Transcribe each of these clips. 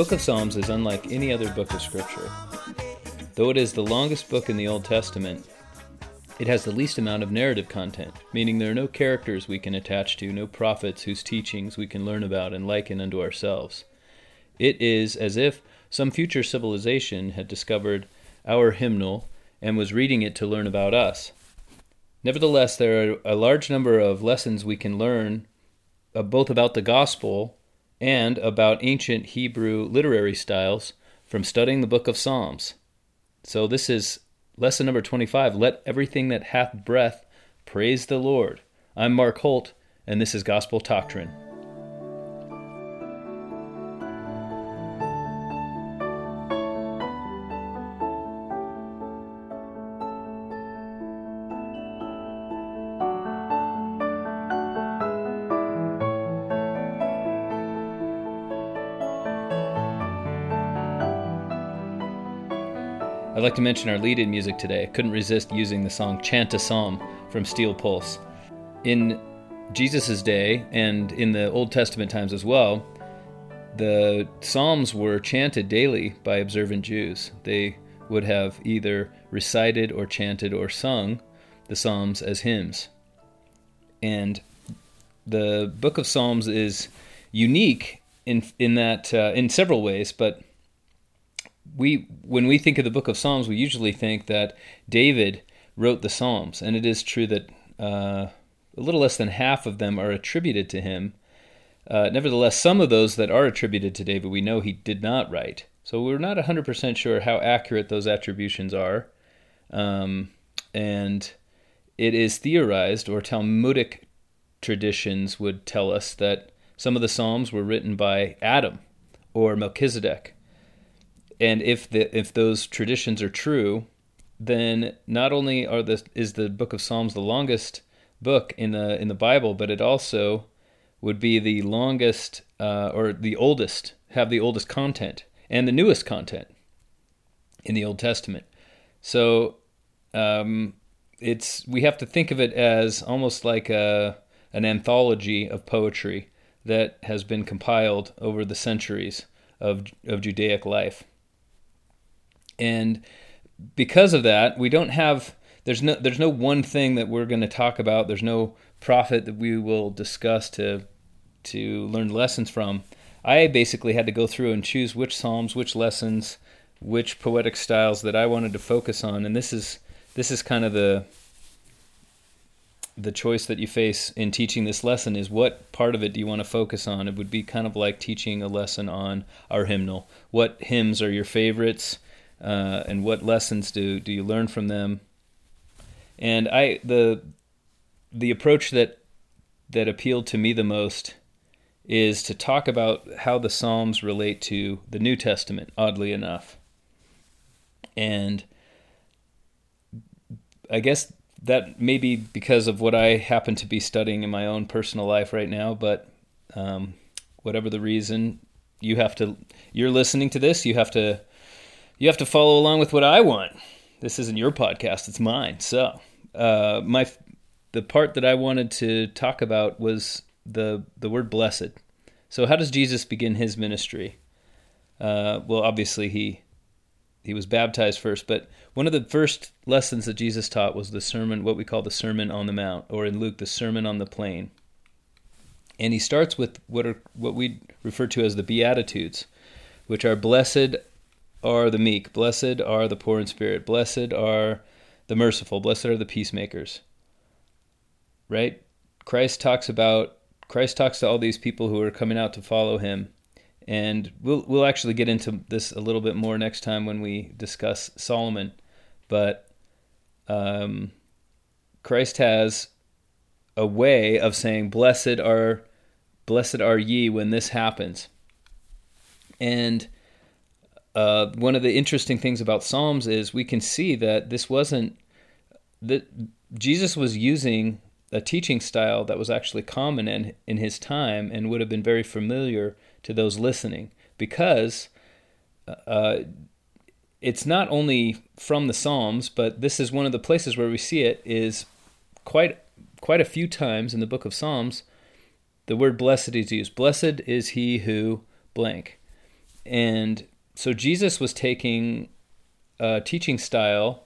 book of Psalms is unlike any other book of Scripture. Though it is the longest book in the Old Testament, it has the least amount of narrative content, meaning there are no characters we can attach to, no prophets whose teachings we can learn about and liken unto ourselves. It is as if some future civilization had discovered our hymnal and was reading it to learn about us. Nevertheless, there are a large number of lessons we can learn uh, both about the gospel and about ancient Hebrew literary styles from studying the book of Psalms. So, this is lesson number 25 Let everything that hath breath praise the Lord. I'm Mark Holt, and this is Gospel Doctrine. Like to mention our lead in music today. I couldn't resist using the song Chant a Psalm from Steel Pulse. In Jesus' day and in the Old Testament times as well, the Psalms were chanted daily by observant Jews. They would have either recited or chanted or sung the Psalms as hymns. And the book of Psalms is unique in in that uh, in several ways, but we when we think of the book of Psalms, we usually think that David wrote the Psalms, and it is true that uh, a little less than half of them are attributed to him. Uh, nevertheless, some of those that are attributed to David, we know he did not write. So we're not 100% sure how accurate those attributions are. Um, and it is theorized, or Talmudic traditions would tell us, that some of the Psalms were written by Adam or Melchizedek and if the if those traditions are true, then not only are the is the book of Psalms the longest book in the in the Bible, but it also would be the longest uh, or the oldest have the oldest content and the newest content in the Old Testament. So um, it's we have to think of it as almost like a an anthology of poetry that has been compiled over the centuries of of Judaic life and because of that, we don't have there's no there's no one thing that we're going to talk about. There's no prophet that we will discuss to to learn lessons from. I basically had to go through and choose which psalms, which lessons, which poetic styles that I wanted to focus on, and this is this is kind of the the choice that you face in teaching this lesson is what part of it do you want to focus on? It would be kind of like teaching a lesson on our hymnal. What hymns are your favorites? Uh, and what lessons do do you learn from them? And I the the approach that that appealed to me the most is to talk about how the Psalms relate to the New Testament, oddly enough. And I guess that may be because of what I happen to be studying in my own personal life right now, but um, whatever the reason, you have to, you're listening to this, you have to you have to follow along with what I want. This isn't your podcast; it's mine. So, uh, my the part that I wanted to talk about was the the word blessed. So, how does Jesus begin his ministry? Uh, well, obviously he he was baptized first, but one of the first lessons that Jesus taught was the sermon, what we call the Sermon on the Mount, or in Luke, the Sermon on the Plain. And he starts with what are what we refer to as the Beatitudes, which are blessed are the meek, blessed are the poor in spirit, blessed are the merciful, blessed are the peacemakers. Right? Christ talks about Christ talks to all these people who are coming out to follow him. And we'll we'll actually get into this a little bit more next time when we discuss Solomon. But um, Christ has a way of saying, "Blessed are, blessed are ye when this happens," and uh, one of the interesting things about Psalms is we can see that this wasn't that Jesus was using a teaching style that was actually common in in his time and would have been very familiar to those listening because uh, it's not only from the Psalms, but this is one of the places where we see it is quite quite a few times in the book of Psalms. The word blessed is used. Blessed is he who blank And so Jesus was taking a teaching style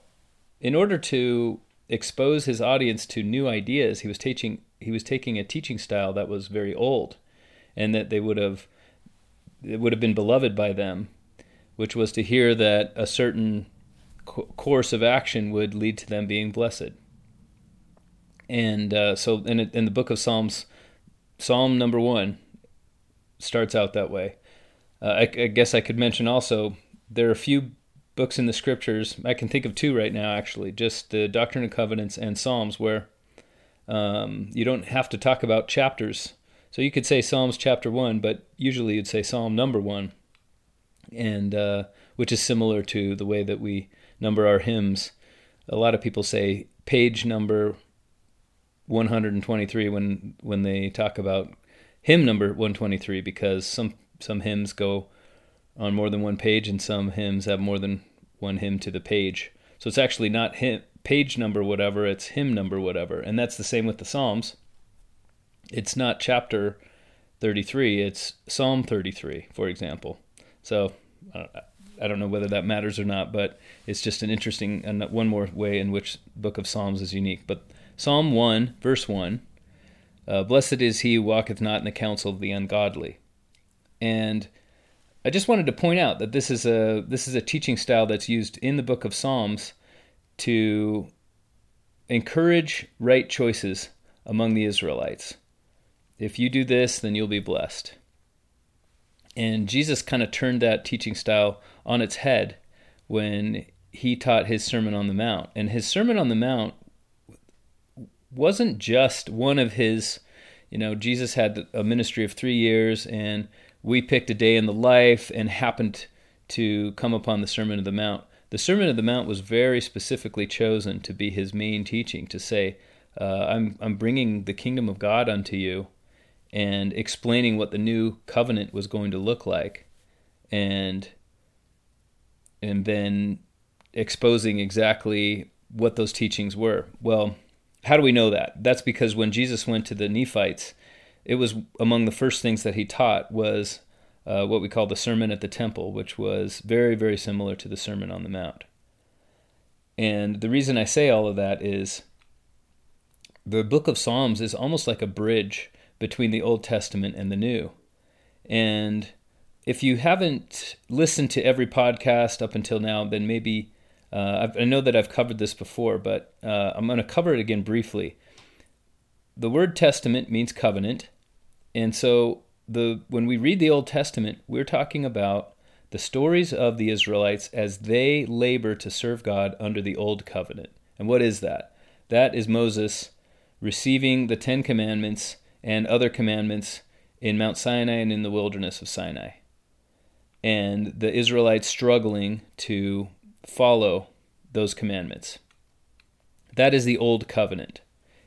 in order to expose his audience to new ideas. He was teaching he was taking a teaching style that was very old and that they would have it would have been beloved by them, which was to hear that a certain co- course of action would lead to them being blessed. And uh, so in, in the book of Psalms, Psalm number one starts out that way. Uh, I, I, guess I could mention also there are a few books in the scriptures. I can think of two right now, actually, just the Doctrine and Covenants and Psalms, where um, you don't have to talk about chapters. So you could say Psalms chapter one, but usually you'd say Psalm number one, and uh, which is similar to the way that we number our hymns. A lot of people say page number 123 when when they talk about hymn number 123 because some some hymns go on more than one page, and some hymns have more than one hymn to the page. So it's actually not hymn, page number whatever, it's hymn number whatever. And that's the same with the Psalms. It's not chapter 33, it's Psalm 33, for example. So I don't know whether that matters or not, but it's just an interesting, one more way in which book of Psalms is unique. But Psalm 1, verse 1 uh, Blessed is he who walketh not in the counsel of the ungodly. And I just wanted to point out that this is a this is a teaching style that's used in the book of Psalms to encourage right choices among the Israelites. If you do this, then you'll be blessed. And Jesus kind of turned that teaching style on its head when he taught his Sermon on the Mount. And his Sermon on the Mount wasn't just one of his, you know, Jesus had a ministry of three years and we picked a day in the life and happened to come upon the Sermon of the Mount. The Sermon of the Mount was very specifically chosen to be his main teaching, to say, uh, I'm, I'm bringing the kingdom of God unto you and explaining what the new covenant was going to look like. And, and then exposing exactly what those teachings were. Well, how do we know that? That's because when Jesus went to the Nephites, it was among the first things that he taught was uh, what we call the Sermon at the Temple, which was very, very similar to the Sermon on the Mount. And the reason I say all of that is the book of Psalms is almost like a bridge between the Old Testament and the New. And if you haven't listened to every podcast up until now, then maybe uh, i know that I've covered this before, but uh, I'm going to cover it again briefly. The word testament means covenant, and so the when we read the Old Testament, we're talking about the stories of the Israelites as they labor to serve God under the Old Covenant. And what is that? That is Moses receiving the Ten Commandments and other commandments in Mount Sinai and in the wilderness of Sinai. And the Israelites struggling to follow those commandments. That is the Old Covenant.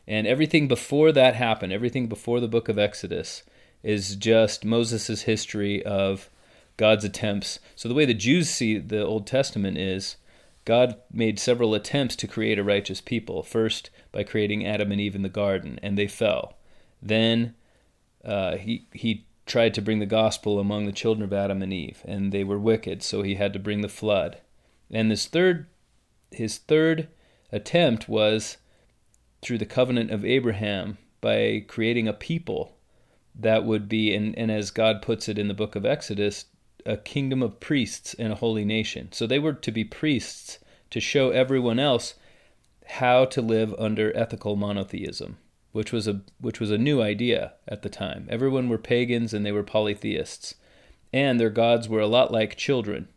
And everything before that happened, everything before the book of Exodus, is just Moses' history of God's attempts. So the way the Jews see the Old Testament is God made several attempts to create a righteous people. First, by creating Adam and Eve in the garden, and they fell. Then uh, he he tried to bring the gospel among the children of Adam and Eve, and they were wicked, so he had to bring the flood. And this third, his third attempt was through the covenant of Abraham by creating a people that would be, and, and as God puts it in the book of Exodus, a kingdom of priests and a holy nation. So they were to be priests to show everyone else how to live under ethical monotheism, which was a which was a new idea at the time. Everyone were pagans and they were polytheists, and their gods were a lot like children.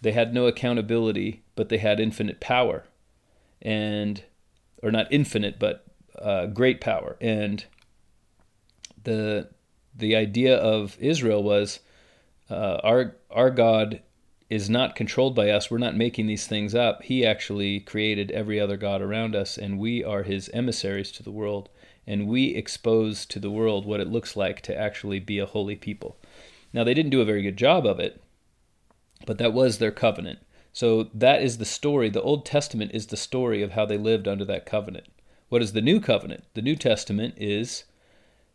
They had no accountability, but they had infinite power, and or not infinite, but uh, great power. And the the idea of Israel was uh, our our God is not controlled by us. We're not making these things up. He actually created every other god around us, and we are His emissaries to the world, and we expose to the world what it looks like to actually be a holy people. Now they didn't do a very good job of it, but that was their covenant. So that is the story. The Old Testament is the story of how they lived under that covenant. What is the New Covenant? The New Testament is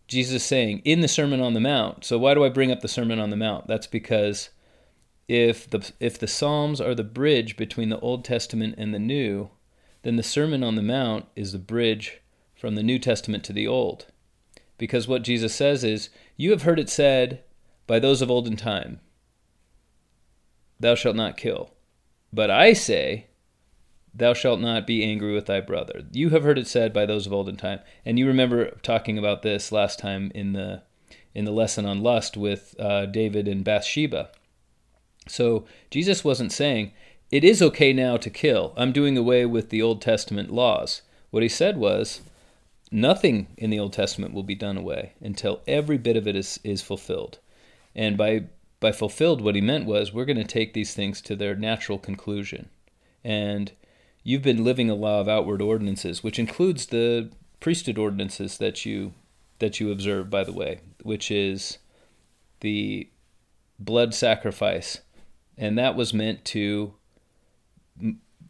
Jesus saying in the Sermon on the Mount. So why do I bring up the Sermon on the Mount? That's because if the if the Psalms are the bridge between the Old Testament and the New, then the Sermon on the Mount is the bridge from the New Testament to the Old. Because what Jesus says is, You have heard it said by those of olden time, Thou shalt not kill. But I say, Thou shalt not be angry with thy brother. You have heard it said by those of olden time. And you remember talking about this last time in the in the lesson on lust with uh, David and Bathsheba. So Jesus wasn't saying, It is okay now to kill. I'm doing away with the Old Testament laws. What he said was, Nothing in the Old Testament will be done away until every bit of it is, is fulfilled. And by by fulfilled, what he meant was we're going to take these things to their natural conclusion. And you've been living a law of outward ordinances, which includes the priesthood ordinances that you that you observe, by the way, which is the blood sacrifice, and that was meant to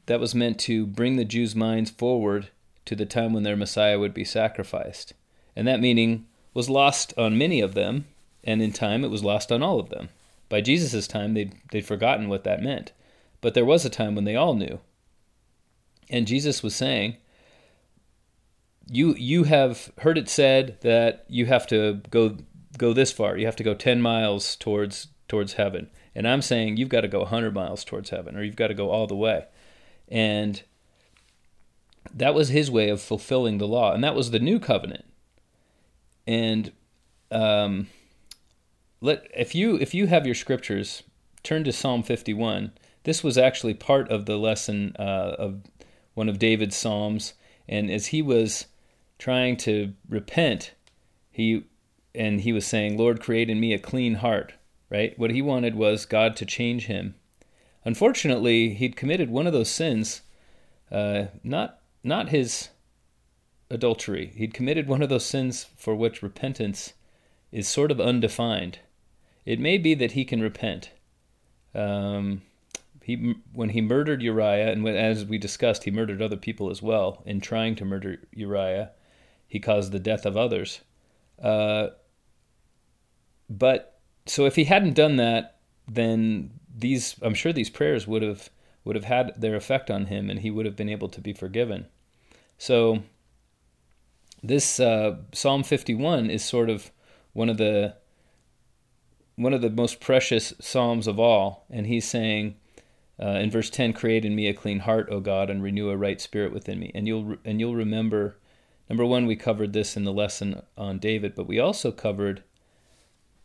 that was meant to bring the Jews' minds forward to the time when their Messiah would be sacrificed. And that meaning was lost on many of them, and in time it was lost on all of them. By Jesus' time, they'd, they'd forgotten what that meant. But there was a time when they all knew. And Jesus was saying, you you have heard it said that you have to go go this far. You have to go 10 miles towards towards heaven. And I'm saying you've got to go 100 miles towards heaven or you've got to go all the way. And that was his way of fulfilling the law, and that was the new covenant. And um, let if you if you have your scriptures, turn to Psalm 51. This was actually part of the lesson uh, of one of David's psalms, and as he was trying to repent, he and he was saying, "Lord, create in me a clean heart." Right? What he wanted was God to change him. Unfortunately, he'd committed one of those sins, uh, not not his adultery. He'd committed one of those sins for which repentance is sort of undefined. It may be that he can repent. Um, he when he murdered Uriah, and when, as we discussed, he murdered other people as well. In trying to murder Uriah, he caused the death of others. Uh, but so if he hadn't done that, then these I'm sure these prayers would have would have had their effect on him, and he would have been able to be forgiven. So, this uh, Psalm 51 is sort of one of the one of the most precious psalms of all, and he's saying uh, in verse 10, "Create in me a clean heart, O God, and renew a right spirit within me." And you'll and you'll remember, number one, we covered this in the lesson on David, but we also covered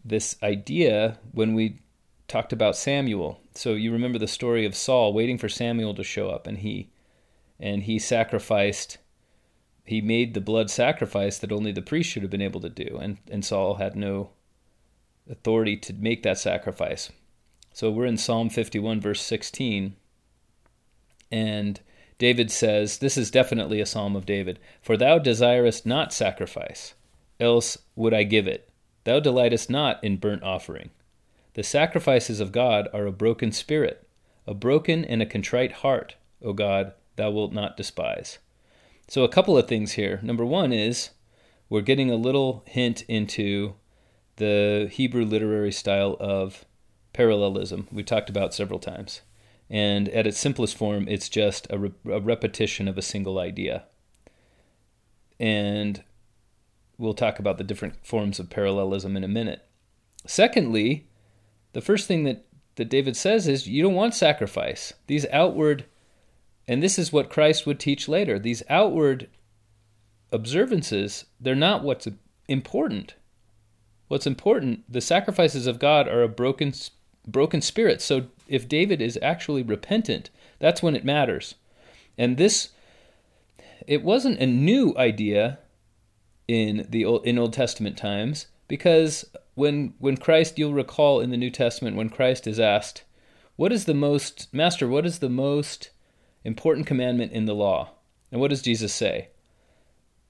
this idea when we talked about Samuel. So you remember the story of Saul waiting for Samuel to show up and he and he sacrificed he made the blood sacrifice that only the priest should have been able to do and and Saul had no authority to make that sacrifice. So we're in Psalm 51 verse 16 and David says, This is definitely a psalm of David. For thou desirest not sacrifice, else would I give it. Thou delightest not in burnt offering. The sacrifices of God are a broken spirit, a broken and a contrite heart, O God, thou wilt not despise. So, a couple of things here. Number one is we're getting a little hint into the Hebrew literary style of parallelism, we've talked about several times. And at its simplest form, it's just a, re- a repetition of a single idea. And we'll talk about the different forms of parallelism in a minute. Secondly, the first thing that, that David says is you don't want sacrifice. These outward, and this is what Christ would teach later, these outward observances, they're not what's important. What's important, the sacrifices of God are a broken broken spirit. So if David is actually repentant, that's when it matters. And this it wasn't a new idea in the old, in Old Testament times because when when Christ you'll recall in the New Testament when Christ is asked, "What is the most master, what is the most important commandment in the law?" And what does Jesus say?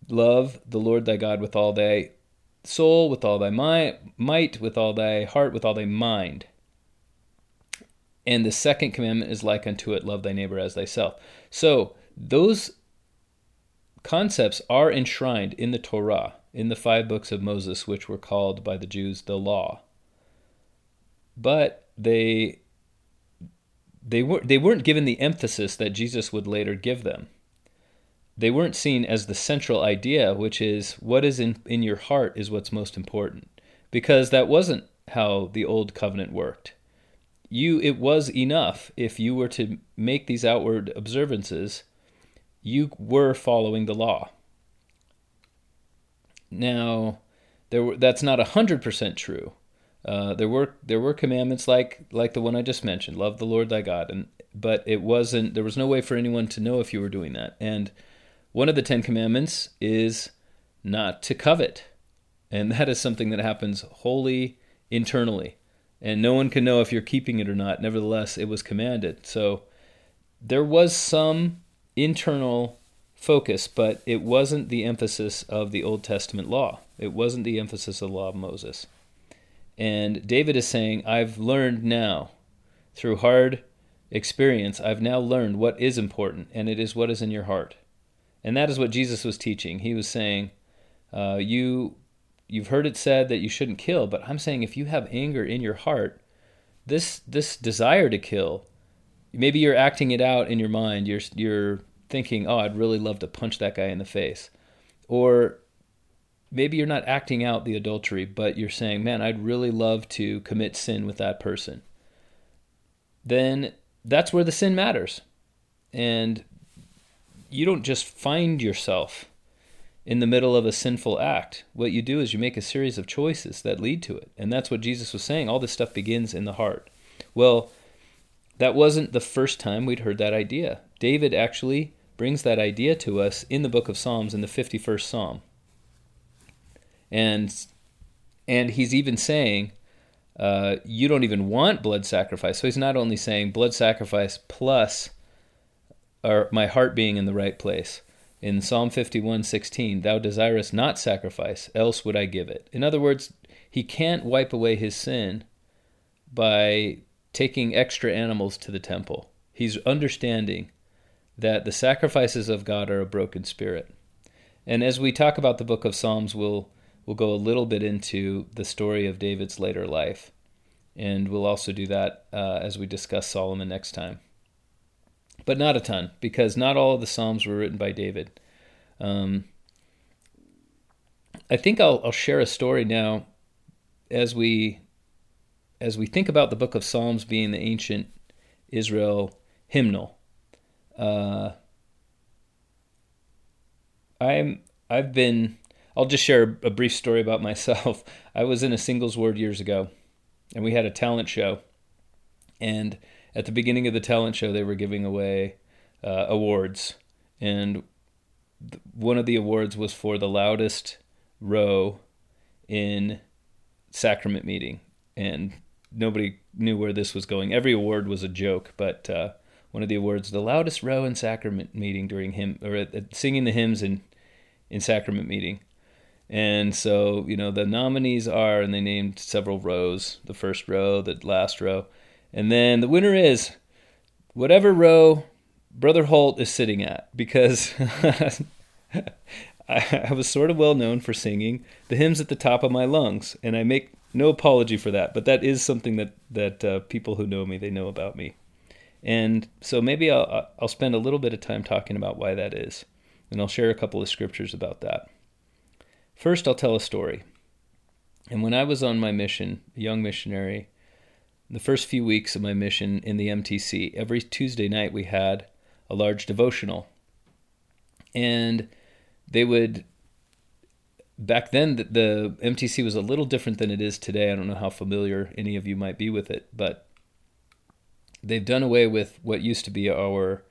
Love the Lord thy God with all thy soul, with all thy might, with all thy heart, with all thy mind. And the second commandment is like unto it, love thy neighbor as thyself. So those concepts are enshrined in the Torah in the five books of Moses, which were called by the Jews the law. But they they were they weren't given the emphasis that Jesus would later give them. They weren't seen as the central idea, which is what is in, in your heart is what's most important. Because that wasn't how the old covenant worked. You it was enough if you were to make these outward observances, you were following the law. Now, there were, that's not hundred percent true. Uh, there were there were commandments like like the one I just mentioned, love the Lord thy God, and but it wasn't there was no way for anyone to know if you were doing that. And one of the Ten Commandments is not to covet, and that is something that happens wholly internally, and no one can know if you're keeping it or not. Nevertheless, it was commanded. So there was some internal focus, but it wasn't the emphasis of the Old Testament law. It wasn't the emphasis of the law of Moses. And David is saying, I've learned now, through hard experience, I've now learned what is important, and it is what is in your heart. And that is what Jesus was teaching. He was saying, uh, you, you've heard it said that you shouldn't kill, but I'm saying if you have anger in your heart, this, this desire to kill, maybe you're acting it out in your mind. You're, you're thinking, oh, I'd really love to punch that guy in the face. Or maybe you're not acting out the adultery, but you're saying, man, I'd really love to commit sin with that person. Then that's where the sin matters. And you don't just find yourself in the middle of a sinful act. What you do is you make a series of choices that lead to it. And that's what Jesus was saying. All this stuff begins in the heart. Well, that wasn't the first time we'd heard that idea. David actually brings that idea to us in the book of Psalms in the 51st Psalm and and he's even saying uh, you don't even want blood sacrifice. So he's not only saying blood sacrifice plus or my heart being in the right place. In Psalm 51:16, thou desirest not sacrifice, else would I give it. In other words, he can't wipe away his sin by taking extra animals to the temple. He's understanding that the sacrifices of God are a broken spirit. And as we talk about the book of Psalms, we'll We'll go a little bit into the story of David's later life, and we'll also do that uh, as we discuss Solomon next time. But not a ton, because not all of the Psalms were written by David. Um, I think I'll, I'll share a story now as we as we think about the book of Psalms being the ancient Israel hymnal. Uh, I'm I've been I'll just share a brief story about myself. I was in a singles ward years ago, and we had a talent show. And at the beginning of the talent show, they were giving away uh, awards, and th- one of the awards was for the loudest row in sacrament meeting, and nobody knew where this was going. Every award was a joke, but uh, one of the awards, the loudest row in sacrament meeting during hymn or singing the hymns in in sacrament meeting. And so, you know, the nominees are, and they named several rows the first row, the last row. And then the winner is whatever row Brother Holt is sitting at, because I, I was sort of well known for singing the hymns at the top of my lungs. And I make no apology for that, but that is something that, that uh, people who know me, they know about me. And so maybe I'll, I'll spend a little bit of time talking about why that is. And I'll share a couple of scriptures about that. First, I'll tell a story. And when I was on my mission, a young missionary, the first few weeks of my mission in the MTC, every Tuesday night we had a large devotional. And they would, back then, the, the MTC was a little different than it is today. I don't know how familiar any of you might be with it, but they've done away with what used to be our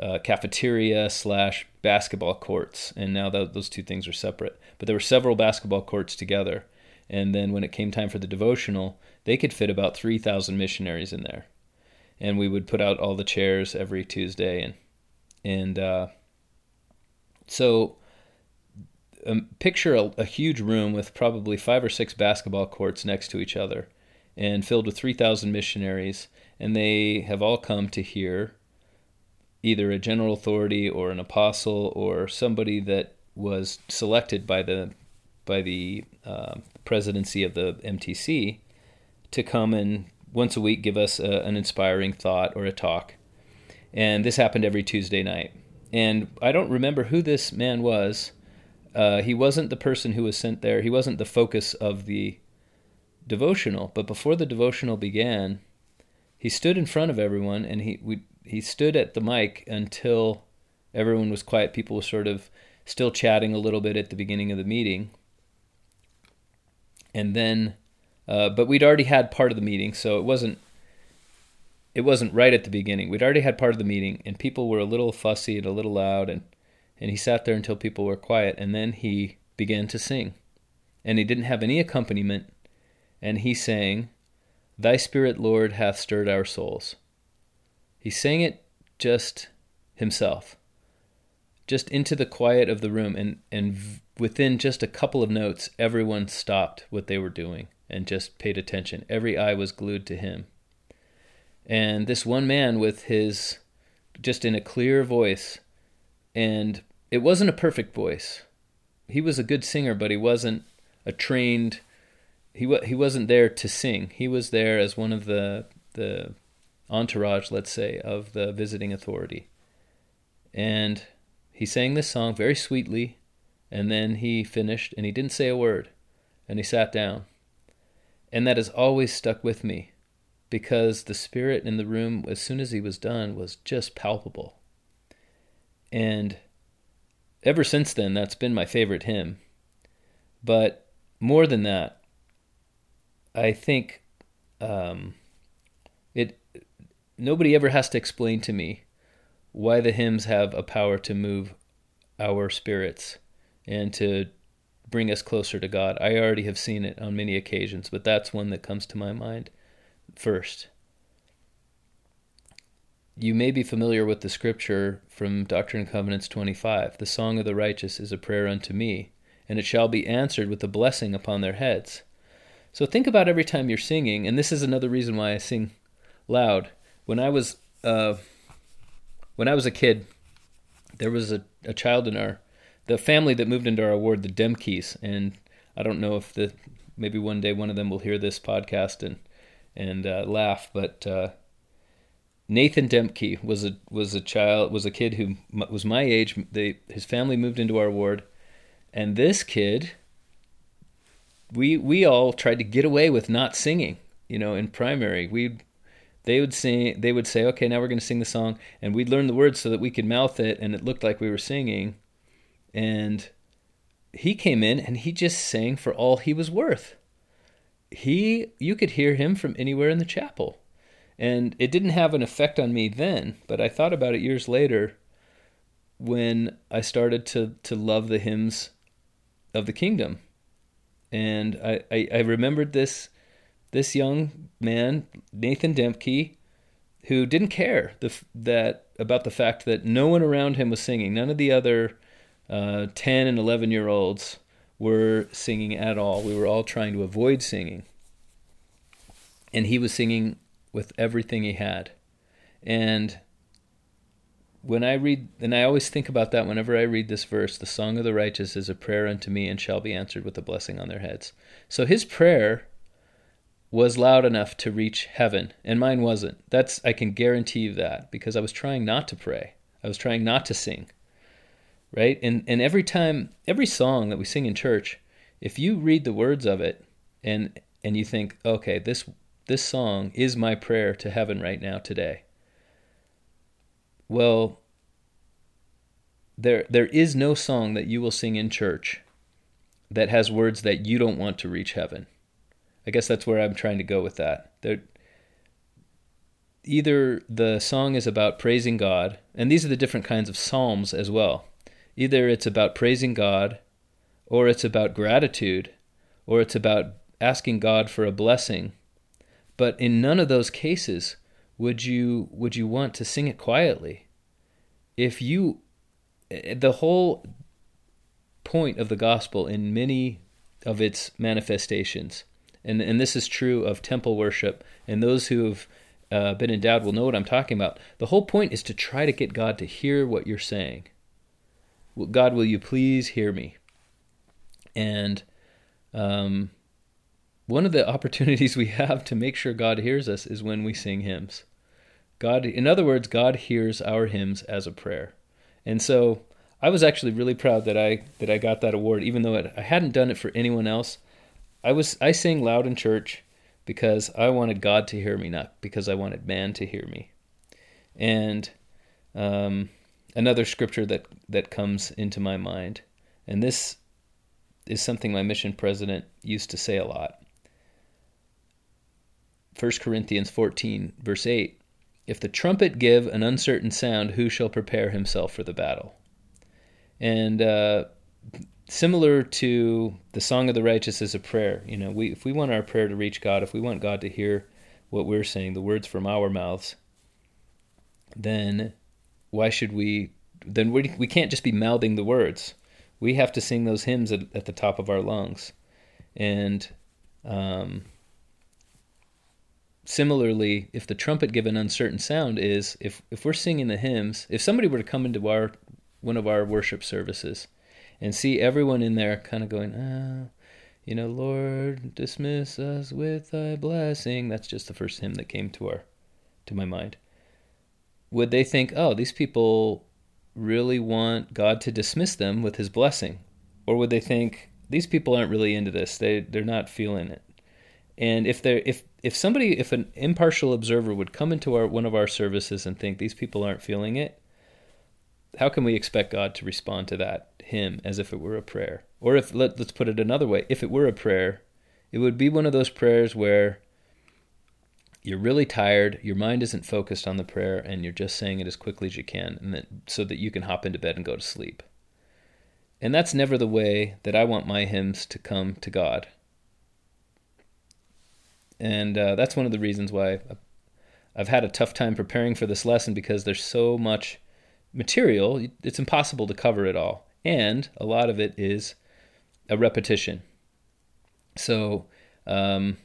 uh, cafeteria slash basketball courts, and now those two things are separate. But there were several basketball courts together, and then when it came time for the devotional, they could fit about three thousand missionaries in there, and we would put out all the chairs every Tuesday, and and uh, so um, picture a, a huge room with probably five or six basketball courts next to each other, and filled with three thousand missionaries, and they have all come to hear either a general authority or an apostle or somebody that was selected by the by the uh, presidency of the MTC to come and once a week give us a, an inspiring thought or a talk. And this happened every Tuesday night. And I don't remember who this man was. Uh, he wasn't the person who was sent there. He wasn't the focus of the devotional. But before the devotional began, he stood in front of everyone and he we, he stood at the mic until everyone was quiet. People were sort of still chatting a little bit at the beginning of the meeting. And then, uh, but we'd already had part of the meeting, so it wasn't it wasn't right at the beginning. We'd already had part of the meeting, and people were a little fussy and a little loud, and and he sat there until people were quiet, and then he began to sing, and he didn't have any accompaniment, and he sang, "Thy Spirit, Lord, hath stirred our souls." He sang it just himself, just into the quiet of the room, and and within just a couple of notes, everyone stopped what they were doing and just paid attention. Every eye was glued to him. And this one man with his just in a clear voice and it wasn't a perfect voice. He was a good singer but he wasn't a trained he wa- he wasn't there to sing. He was there as one of the the entourage let's say of the visiting authority. And he sang this song very sweetly and then he finished and he didn't say a word and he sat down and that has always stuck with me because the spirit in the room, as soon as he was done, was just palpable. And ever since then, that's been my favorite hymn. But more than that, I think um, it. Nobody ever has to explain to me why the hymns have a power to move our spirits and to bring us closer to God. I already have seen it on many occasions, but that's one that comes to my mind first. You may be familiar with the scripture from Doctrine and Covenants 25 The song of the righteous is a prayer unto me, and it shall be answered with a blessing upon their heads. So think about every time you're singing, and this is another reason why I sing loud. When I was uh, when I was a kid, there was a, a child in our the family that moved into our ward, the Dempkes, and I don't know if the maybe one day one of them will hear this podcast and and uh, laugh. But uh, Nathan Dempke was a was a child was a kid who was my age. They his family moved into our ward, and this kid. We we all tried to get away with not singing. You know, in primary, we they would sing. They would say, "Okay, now we're going to sing the song," and we'd learn the words so that we could mouth it, and it looked like we were singing. And he came in and he just sang for all he was worth he you could hear him from anywhere in the chapel. And it didn't have an effect on me then, but I thought about it years later when I started to to love the hymns of the kingdom. And I, I, I remembered this this young man, Nathan Dempke, who didn't care the, that about the fact that no one around him was singing. None of the other uh, 10 and 11 year olds were singing at all. We were all trying to avoid singing. And he was singing with everything he had. And when I read, and I always think about that whenever I read this verse the song of the righteous is a prayer unto me and shall be answered with a blessing on their heads. So his prayer was loud enough to reach heaven, and mine wasn't. That's, I can guarantee you that because I was trying not to pray, I was trying not to sing right? And and every time, every song that we sing in church, if you read the words of it and and you think, okay, this this song is my prayer to heaven right now today. Well, there there is no song that you will sing in church that has words that you don't want to reach heaven. I guess that's where I'm trying to go with that. There, either the song is about praising God, and these are the different kinds of psalms as well. Either it's about praising God, or it's about gratitude, or it's about asking God for a blessing. But in none of those cases would you would you want to sing it quietly. If you the whole point of the gospel in many of its manifestations, and and this is true of temple worship, and those who have uh, been endowed will know what I'm talking about. The whole point is to try to get God to hear what you're saying. God, will you please hear me? And um, one of the opportunities we have to make sure God hears us is when we sing hymns. God, in other words, God hears our hymns as a prayer. And so I was actually really proud that I that I got that award, even though it, I hadn't done it for anyone else. I was I sang loud in church because I wanted God to hear me, not because I wanted man to hear me. And um, another scripture that that comes into my mind, and this is something my mission president used to say a lot. 1 Corinthians 14, verse 8 If the trumpet give an uncertain sound, who shall prepare himself for the battle? And uh, similar to the song of the righteous is a prayer. You know, we if we want our prayer to reach God, if we want God to hear what we're saying, the words from our mouths, then why should we? Then we we can't just be mouthing the words. We have to sing those hymns at, at the top of our lungs, and um, similarly, if the trumpet give an uncertain sound, is if if we're singing the hymns, if somebody were to come into our one of our worship services and see everyone in there kind of going, ah, you know, Lord, dismiss us with thy blessing. That's just the first hymn that came to our to my mind. Would they think, oh, these people really want God to dismiss them with his blessing? Or would they think these people aren't really into this? They they're not feeling it. And if they if if somebody if an impartial observer would come into our one of our services and think these people aren't feeling it, how can we expect God to respond to that hymn as if it were a prayer? Or if let, let's put it another way, if it were a prayer, it would be one of those prayers where you're really tired, your mind isn't focused on the prayer, and you're just saying it as quickly as you can, and so that you can hop into bed and go to sleep. And that's never the way that I want my hymns to come to God. And uh, that's one of the reasons why I've had a tough time preparing for this lesson because there's so much material, it's impossible to cover it all. And a lot of it is a repetition. So um,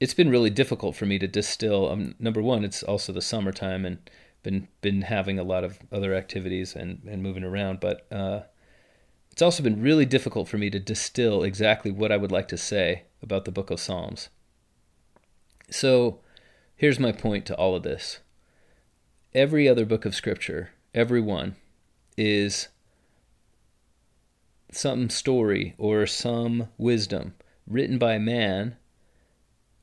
it's been really difficult for me to distill. Um, number one, it's also the summertime and been been having a lot of other activities and, and moving around. But uh, it's also been really difficult for me to distill exactly what I would like to say about the book of Psalms. So here's my point to all of this. Every other book of Scripture every one, is some story or some wisdom written by man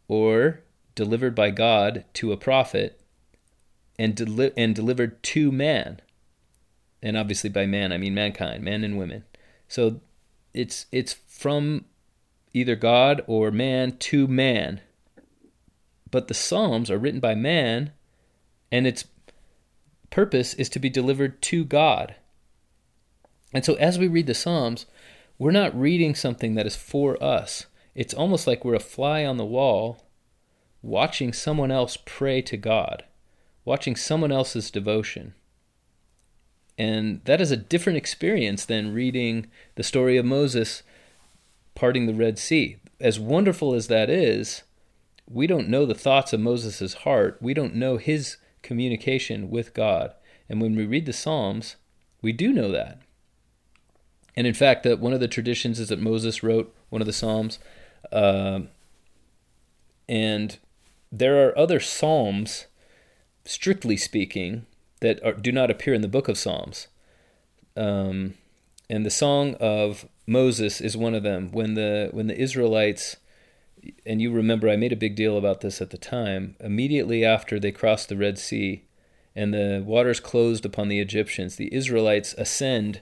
or delivered by God to a prophet and, deli- and delivered to man. And obviously by man I mean mankind, men and women. So it's it's from either God or man to man. But the Psalms are written by man and it's purpose is to be delivered to God. And so as we read the Psalms, we're not reading something that is for us. It's almost like we're a fly on the wall watching someone else pray to God, watching someone else's devotion. And that is a different experience than reading the story of Moses parting the Red Sea. As wonderful as that is, we don't know the thoughts of Moses' heart. We don't know his communication with God. And when we read the Psalms, we do know that. And in fact, that one of the traditions is that Moses wrote one of the Psalms. Uh, and there are other Psalms, strictly speaking, that are, do not appear in the book of Psalms. Um, and the Song of Moses is one of them. When the when the Israelites and you remember I made a big deal about this at the time. Immediately after they crossed the Red Sea and the waters closed upon the Egyptians, the Israelites ascend.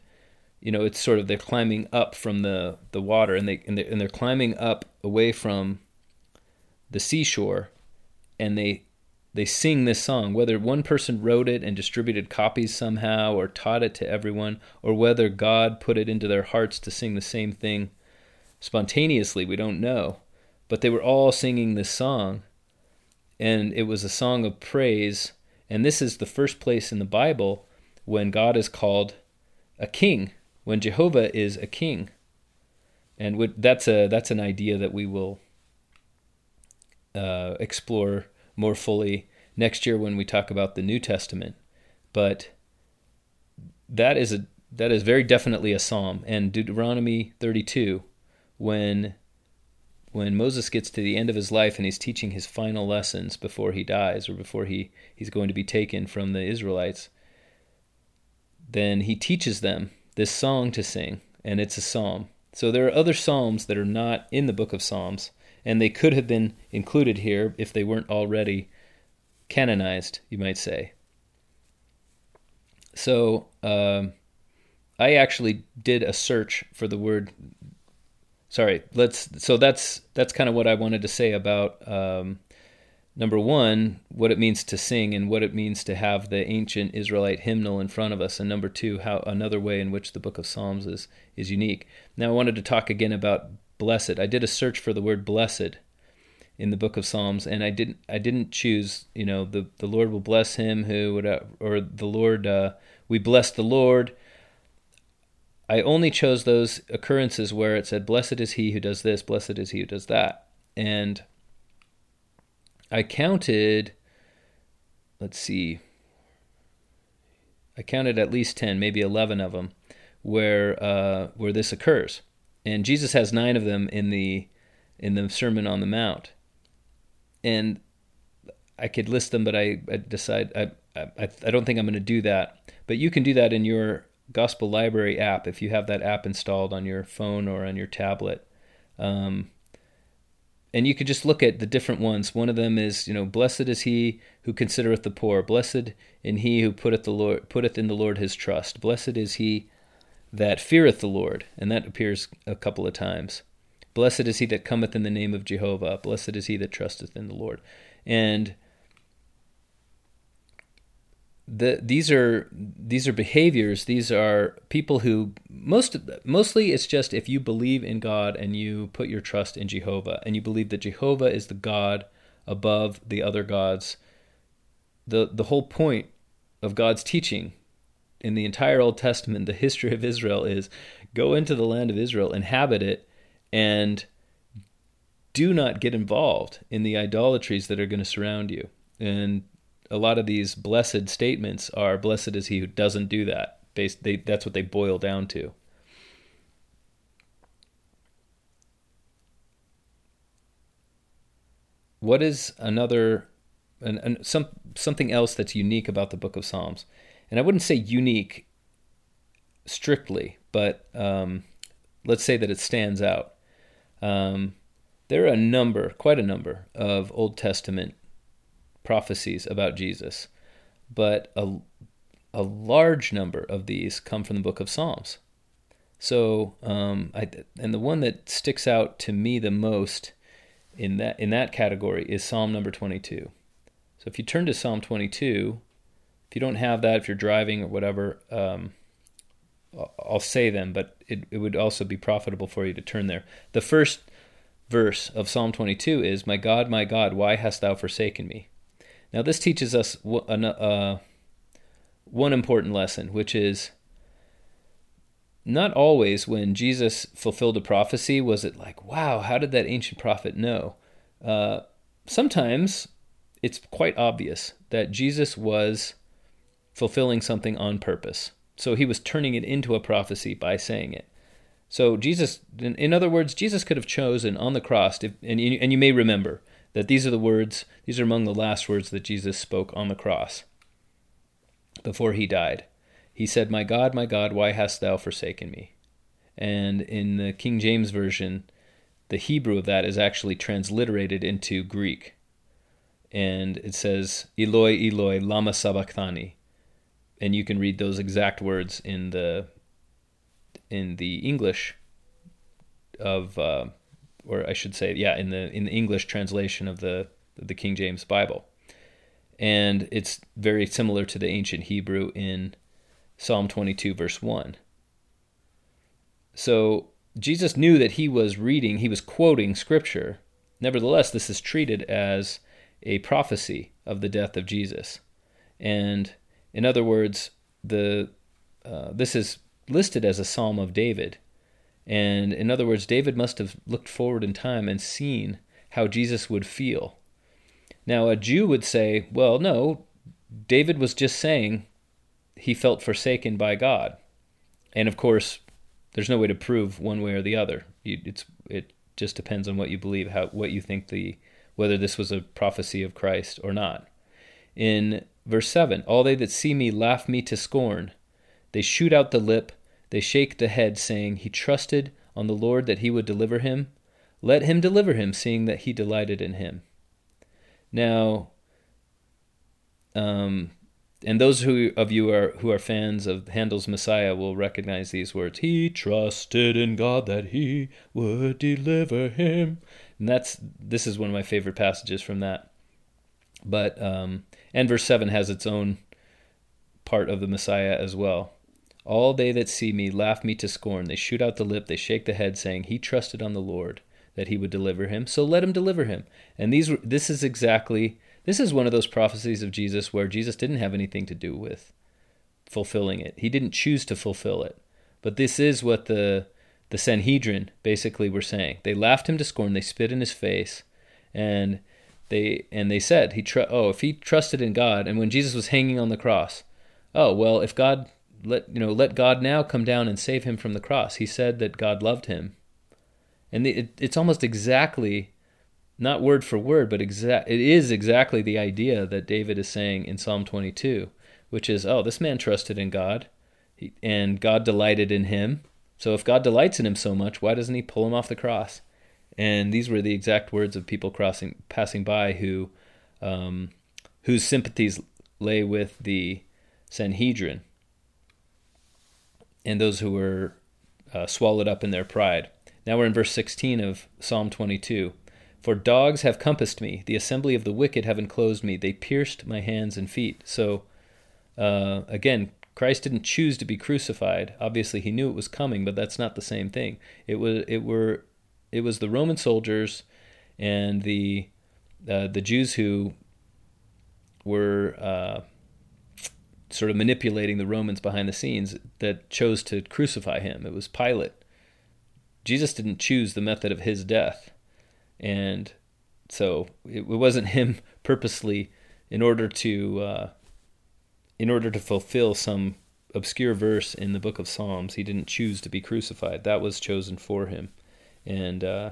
You know, it's sort of they're climbing up from the, the water and they and they and they're climbing up away from the seashore, and they they sing this song. Whether one person wrote it and distributed copies somehow, or taught it to everyone, or whether God put it into their hearts to sing the same thing spontaneously, we don't know. But they were all singing this song and it was a song of praise. And this is the first place in the bible when god is called a king when jehovah is a king. And that's a that's an idea that we will uh, explore more fully next year when we talk about the new testament. But that is a that is very definitely a psalm. And deuteronomy 32 when when Moses gets to the end of his life and he's teaching his final lessons before he dies or before he, he's going to be taken from the Israelites, then he teaches them this song to sing, and it's a psalm. So there are other psalms that are not in the book of Psalms, and they could have been included here if they weren't already canonized, you might say. So um, I actually did a search for the word. Sorry, let's. So that's that's kind of what I wanted to say about um, number one, what it means to sing and what it means to have the ancient Israelite hymnal in front of us, and number two, how another way in which the Book of Psalms is is unique. Now, I wanted to talk again about blessed. I did a search for the word blessed in the Book of Psalms, and I didn't I didn't choose you know the the Lord will bless him who would or the Lord uh, we bless the Lord. I only chose those occurrences where it said, "Blessed is he who does this, blessed is he who does that," and I counted, let's see, I counted at least 10, maybe 11 of them where, uh, where this occurs. And Jesus has nine of them in the, in the Sermon on the Mount. And I could list them, but I, I decide I, I, I don't think I'm going to do that. But you can do that in your Gospel Library app if you have that app installed on your phone or on your tablet. Um, and you could just look at the different ones. One of them is, you know, blessed is he who considereth the poor. Blessed in he who putteth the Lord putteth in the Lord his trust. Blessed is he that feareth the Lord, and that appears a couple of times. Blessed is he that cometh in the name of Jehovah. Blessed is he that trusteth in the Lord. And the, these are these are behaviors. These are people who most mostly it's just if you believe in God and you put your trust in Jehovah and you believe that Jehovah is the God above the other gods. The the whole point of God's teaching in the entire Old Testament, the history of Israel is go into the land of Israel, inhabit it, and do not get involved in the idolatries that are going to surround you. And a lot of these blessed statements are blessed is he who doesn't do that. Based, they, that's what they boil down to. What is another, and, and some something else that's unique about the Book of Psalms? And I wouldn't say unique strictly, but um, let's say that it stands out. Um, there are a number, quite a number, of Old Testament prophecies about Jesus, but a, a large number of these come from the book of Psalms. So, um, I, and the one that sticks out to me the most in that in that category is Psalm number 22. So, if you turn to Psalm 22, if you don't have that, if you're driving or whatever, um, I'll say them, but it, it would also be profitable for you to turn there. The first verse of Psalm 22 is, My God, my God, why hast thou forsaken me? Now, this teaches us uh, one important lesson, which is not always when Jesus fulfilled a prophecy was it like, wow, how did that ancient prophet know? Uh, sometimes it's quite obvious that Jesus was fulfilling something on purpose. So he was turning it into a prophecy by saying it. So Jesus, in, in other words, Jesus could have chosen on the cross, if, and, you, and you may remember, that these are the words, these are among the last words that Jesus spoke on the cross before he died. He said, My God, my God, why hast thou forsaken me? And in the King James Version, the Hebrew of that is actually transliterated into Greek. And it says, Eloi, Eloi, lama sabachthani. And you can read those exact words in the in the English of uh, or I should say, yeah, in the in the English translation of the the King James Bible, and it's very similar to the ancient Hebrew in Psalm 22, verse one. So Jesus knew that he was reading, he was quoting Scripture. Nevertheless, this is treated as a prophecy of the death of Jesus, and in other words, the uh, this is listed as a Psalm of David and in other words, David must have looked forward in time and seen how Jesus would feel. Now, a Jew would say, well, no, David was just saying he felt forsaken by God. And of course, there's no way to prove one way or the other. It's, it just depends on what you believe, how what you think the whether this was a prophecy of Christ or not. In verse 7, all they that see me laugh me to scorn. They shoot out the lip, they shake the head, saying, He trusted on the Lord that he would deliver him. Let him deliver him, seeing that he delighted in him. Now, um, and those who of you are who are fans of Handel's Messiah will recognize these words. He trusted in God that He would deliver him, and that's this is one of my favorite passages from that. But um, and verse seven has its own part of the Messiah as well. All they that see me laugh me to scorn. They shoot out the lip, they shake the head, saying, He trusted on the Lord that He would deliver him. So let Him deliver him. And these this is exactly this is one of those prophecies of Jesus where Jesus didn't have anything to do with fulfilling it. He didn't choose to fulfill it. But this is what the the Sanhedrin basically were saying. They laughed him to scorn, they spit in his face, and they and they said he tr- oh if he trusted in God and when Jesus was hanging on the cross, oh well if God let you know let God now come down and save him from the cross. He said that God loved him. And it, it's almost exactly not word for word, but exact it is exactly the idea that David is saying in Psalm 22, which is, oh, this man trusted in God, and God delighted in him. So if God delights in him so much, why doesn't he pull him off the cross? And these were the exact words of people crossing passing by who um, whose sympathies lay with the Sanhedrin and those who were uh, swallowed up in their pride. Now we're in verse 16 of Psalm 22. For dogs have compassed me, the assembly of the wicked have enclosed me, they pierced my hands and feet. So, uh, again, Christ didn't choose to be crucified. Obviously, he knew it was coming, but that's not the same thing. It was it were it was the Roman soldiers and the uh, the Jews who were uh, sort of manipulating the Romans behind the scenes that chose to crucify him. It was Pilate. Jesus didn't choose the method of his death. And so it, wasn't him purposely in order to uh, in order to fulfill some obscure verse in the book of Psalms. He didn't choose to be crucified. That was chosen for him. And uh,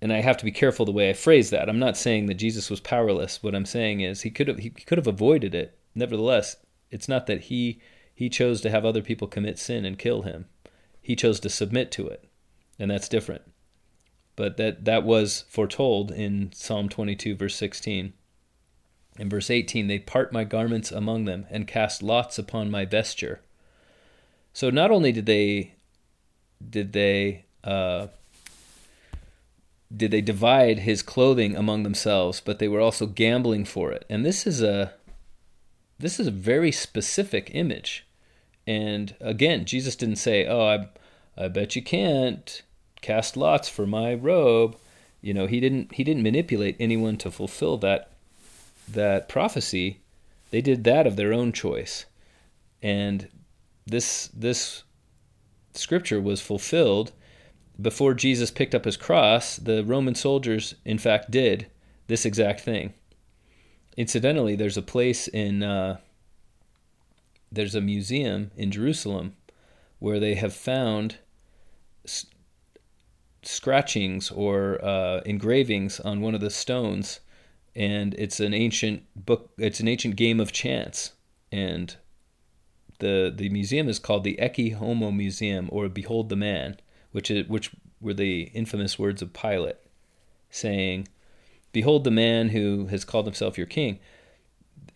and I have to be careful the way I phrase that. I'm not saying that Jesus was powerless. What I'm saying is he could have he could have avoided it. Nevertheless, it's not that he he chose to have other people commit sin and kill him. He chose to submit to it. And that's different but that that was foretold in Psalm 22 verse 16. In verse 18, they part my garments among them and cast lots upon my vesture. So not only did they did they uh, did they divide his clothing among themselves, but they were also gambling for it. And this is a this is a very specific image. And again, Jesus didn't say, "Oh, I I bet you can't." cast lots for my robe. You know, he didn't he didn't manipulate anyone to fulfill that that prophecy. They did that of their own choice. And this this scripture was fulfilled before Jesus picked up his cross. The Roman soldiers, in fact, did this exact thing. Incidentally, there's a place in uh, there's a museum in Jerusalem where they have found scratchings or uh, engravings on one of the stones, and it's an ancient book. It's an ancient game of chance, and the the museum is called the Ecce Homo Museum or Behold the Man, which is which were the infamous words of Pilate, saying, "Behold the man who has called himself your king."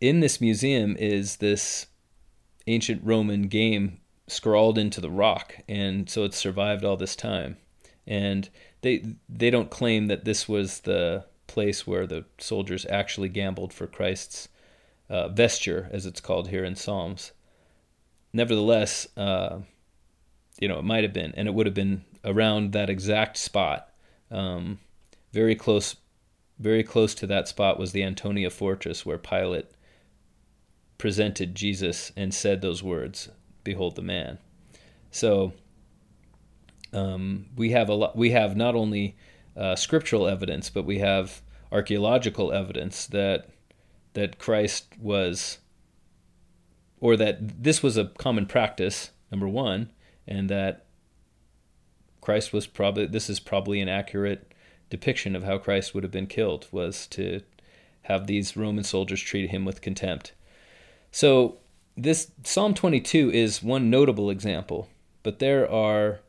In this museum is this ancient Roman game scrawled into the rock, and so it's survived all this time and they they don't claim that this was the place where the soldiers actually gambled for Christ's uh, vesture, as it's called here in Psalms. Nevertheless, uh, you know, it might have been, and it would have been around that exact spot. Um, very close, very close to that spot was the Antonia fortress where Pilate presented Jesus and said those words, "Behold the man." So um, we have a. We have not only uh, scriptural evidence, but we have archaeological evidence that that Christ was, or that this was a common practice. Number one, and that Christ was probably this is probably an accurate depiction of how Christ would have been killed was to have these Roman soldiers treat him with contempt. So this Psalm 22 is one notable example, but there are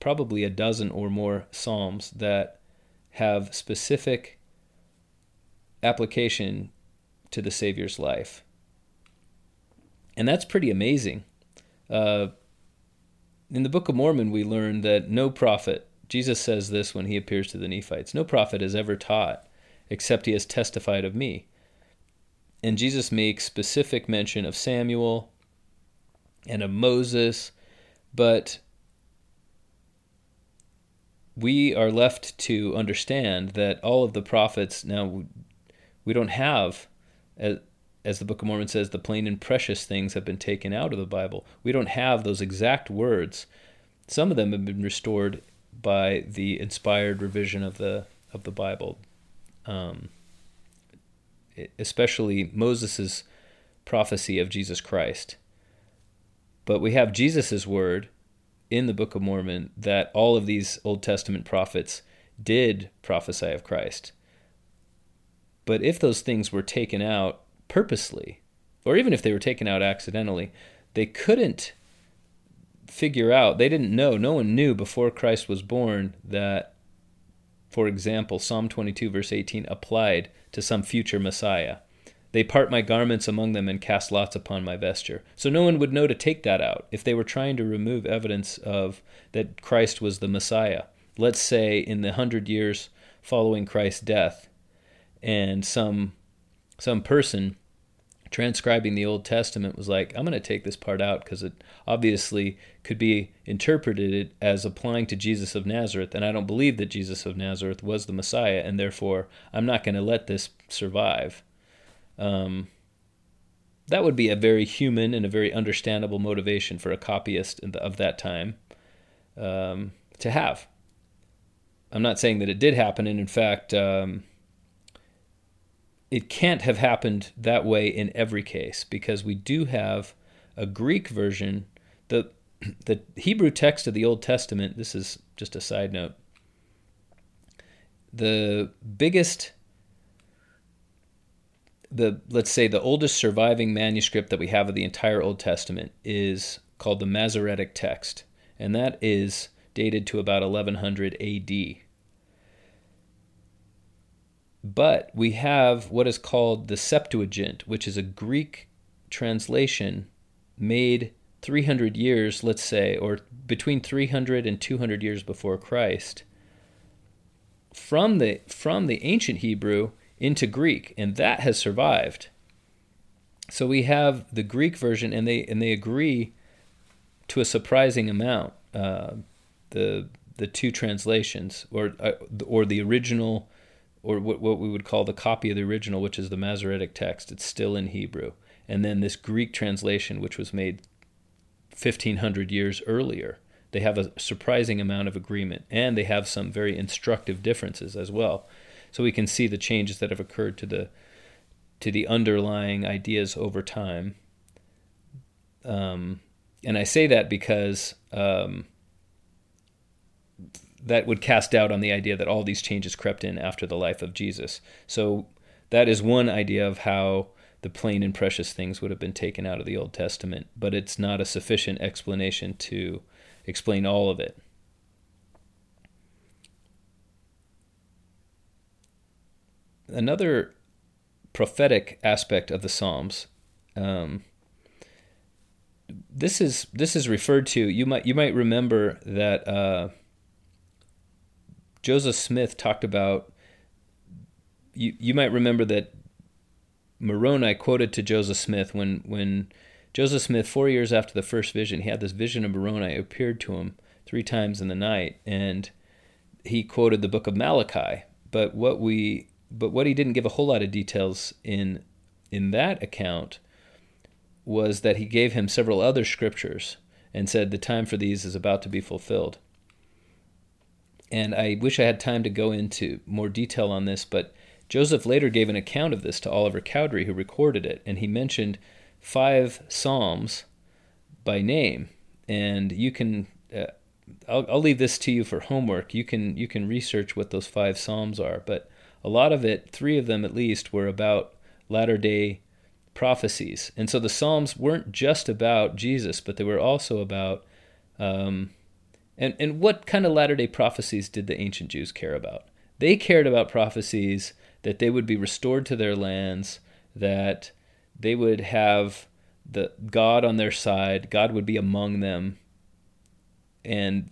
probably a dozen or more psalms that have specific application to the Savior's life. And that's pretty amazing. Uh, in the Book of Mormon, we learn that no prophet, Jesus says this when he appears to the Nephites, no prophet has ever taught except he has testified of me. And Jesus makes specific mention of Samuel and of Moses, but we are left to understand that all of the prophets now we don't have as, the book of mormon says the plain and precious things have been taken out of the bible we don't have those exact words some of them have been restored by the inspired revision of the of the bible um, especially moses's prophecy of jesus christ but we have jesus' word in the Book of Mormon that all of these Old Testament prophets did prophesy of Christ. But if those things were taken out purposely, or even if they were taken out accidentally, they couldn't figure out, they didn't know, no one knew before Christ was born that, for example, Psalm 22, verse 18 applied to some future Messiah. They part my garments among them and cast lots upon my vesture. So no one would know to take that out if they were trying to remove evidence of that Christ was the Messiah. Let's say in the hundred years following Christ's death, and some some person transcribing the Old Testament was like, I'm going to take this part out because it obviously could be interpreted as applying to Jesus of Nazareth, and I don't believe that Jesus of Nazareth was the Messiah, and therefore I'm not going to let this survive. Um, that would be a very human and a very understandable motivation for a copyist of that time um, to have. I'm not saying that it did happen, and in fact, um, it can't have happened that way in every case because we do have a Greek version. The the Hebrew text of the Old Testament. This is just a side note. The biggest the let's say the oldest surviving manuscript that we have of the entire Old Testament is called the Masoretic text, and that is dated to about 1100 AD. But we have what is called the Septuagint, which is a Greek translation made 300 years, let's say, or between 300 and 200 years before Christ, from the from the ancient Hebrew into Greek, and that has survived. So we have the Greek version, and they and they agree to a surprising amount. Uh, the the two translations, or uh, or the original, or what what we would call the copy of the original, which is the Masoretic text. It's still in Hebrew, and then this Greek translation, which was made fifteen hundred years earlier. They have a surprising amount of agreement, and they have some very instructive differences as well so we can see the changes that have occurred to the to the underlying ideas over time. Um, and I say that because um, that would cast doubt on the idea that all these changes crept in after the life of Jesus. So that is one idea of how the plain and precious things would have been taken out of the Old Testament, but it's not a sufficient explanation to explain all of it. another prophetic aspect of the Psalms. Um, this is this is referred to. You might you might remember that uh, Joseph Smith talked about. You you might remember that Moroni quoted to Joseph Smith when when Joseph Smith four years after the first vision he had this vision of Moroni appeared to him three times in the night and he quoted the book of Malachi. But what we but what he didn't give a whole lot of details in in that account was that he gave him several other scriptures and said the time for these is about to be fulfilled. And I wish I had time to go into more detail on this, but Joseph later gave an account of this to Oliver Cowdery, who recorded it, and he mentioned five psalms by name. And you can, uh, I'll, I'll leave this to you for homework. You can you can research what those five psalms are, but a lot of it, three of them at least, were about latter day prophecies. And so the psalms weren't just about Jesus, but they were also about um, and and what kind of latter day prophecies did the ancient Jews care about? They cared about prophecies that they would be restored to their lands, that they would have the God on their side, God would be among them. And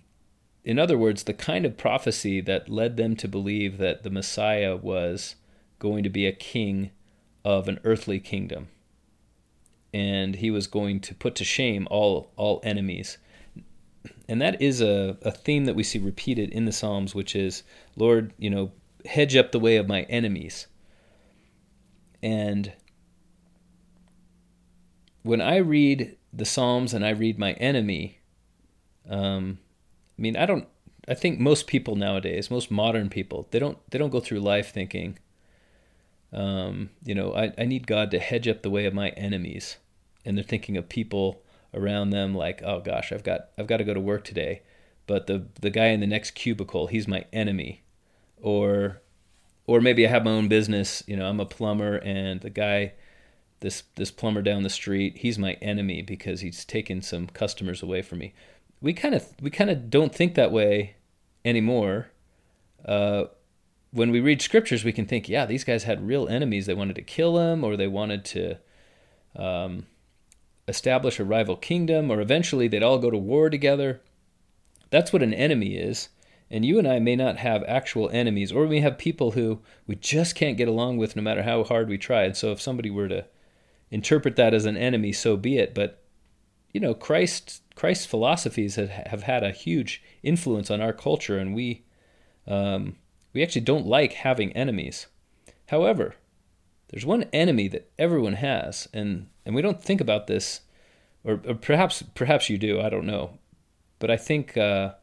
in other words, the kind of prophecy that led them to believe that the Messiah was going to be a king of an earthly kingdom. And he was going to put to shame all all enemies. And that is a, a theme that we see repeated in the Psalms, which is, Lord, you know, hedge up the way of my enemies. And when I read the Psalms and I read my enemy, um, I mean, I don't. I think most people nowadays, most modern people, they don't they don't go through life thinking, um, you know, I, I need God to hedge up the way of my enemies, and they're thinking of people around them like, oh gosh, I've got I've got to go to work today, but the the guy in the next cubicle, he's my enemy, or or maybe I have my own business, you know, I'm a plumber, and the guy this this plumber down the street he's my enemy because he's taken some customers away from me. We kind of we kind of don't think that way anymore. Uh, when we read scriptures we can think yeah these guys had real enemies. They wanted to kill him or they wanted to um, establish a rival kingdom or eventually they'd all go to war together that's what an enemy is and you and I may not have actual enemies, or we have people who we just can't get along with no matter how hard we try. And so if somebody were to interpret that as an enemy, so be it. But you know, Christ Christ's philosophies have, have had a huge influence on our culture, and we um, we actually don't like having enemies. However, there's one enemy that everyone has, and and we don't think about this, or, or perhaps perhaps you do. I don't know, but I think. Uh,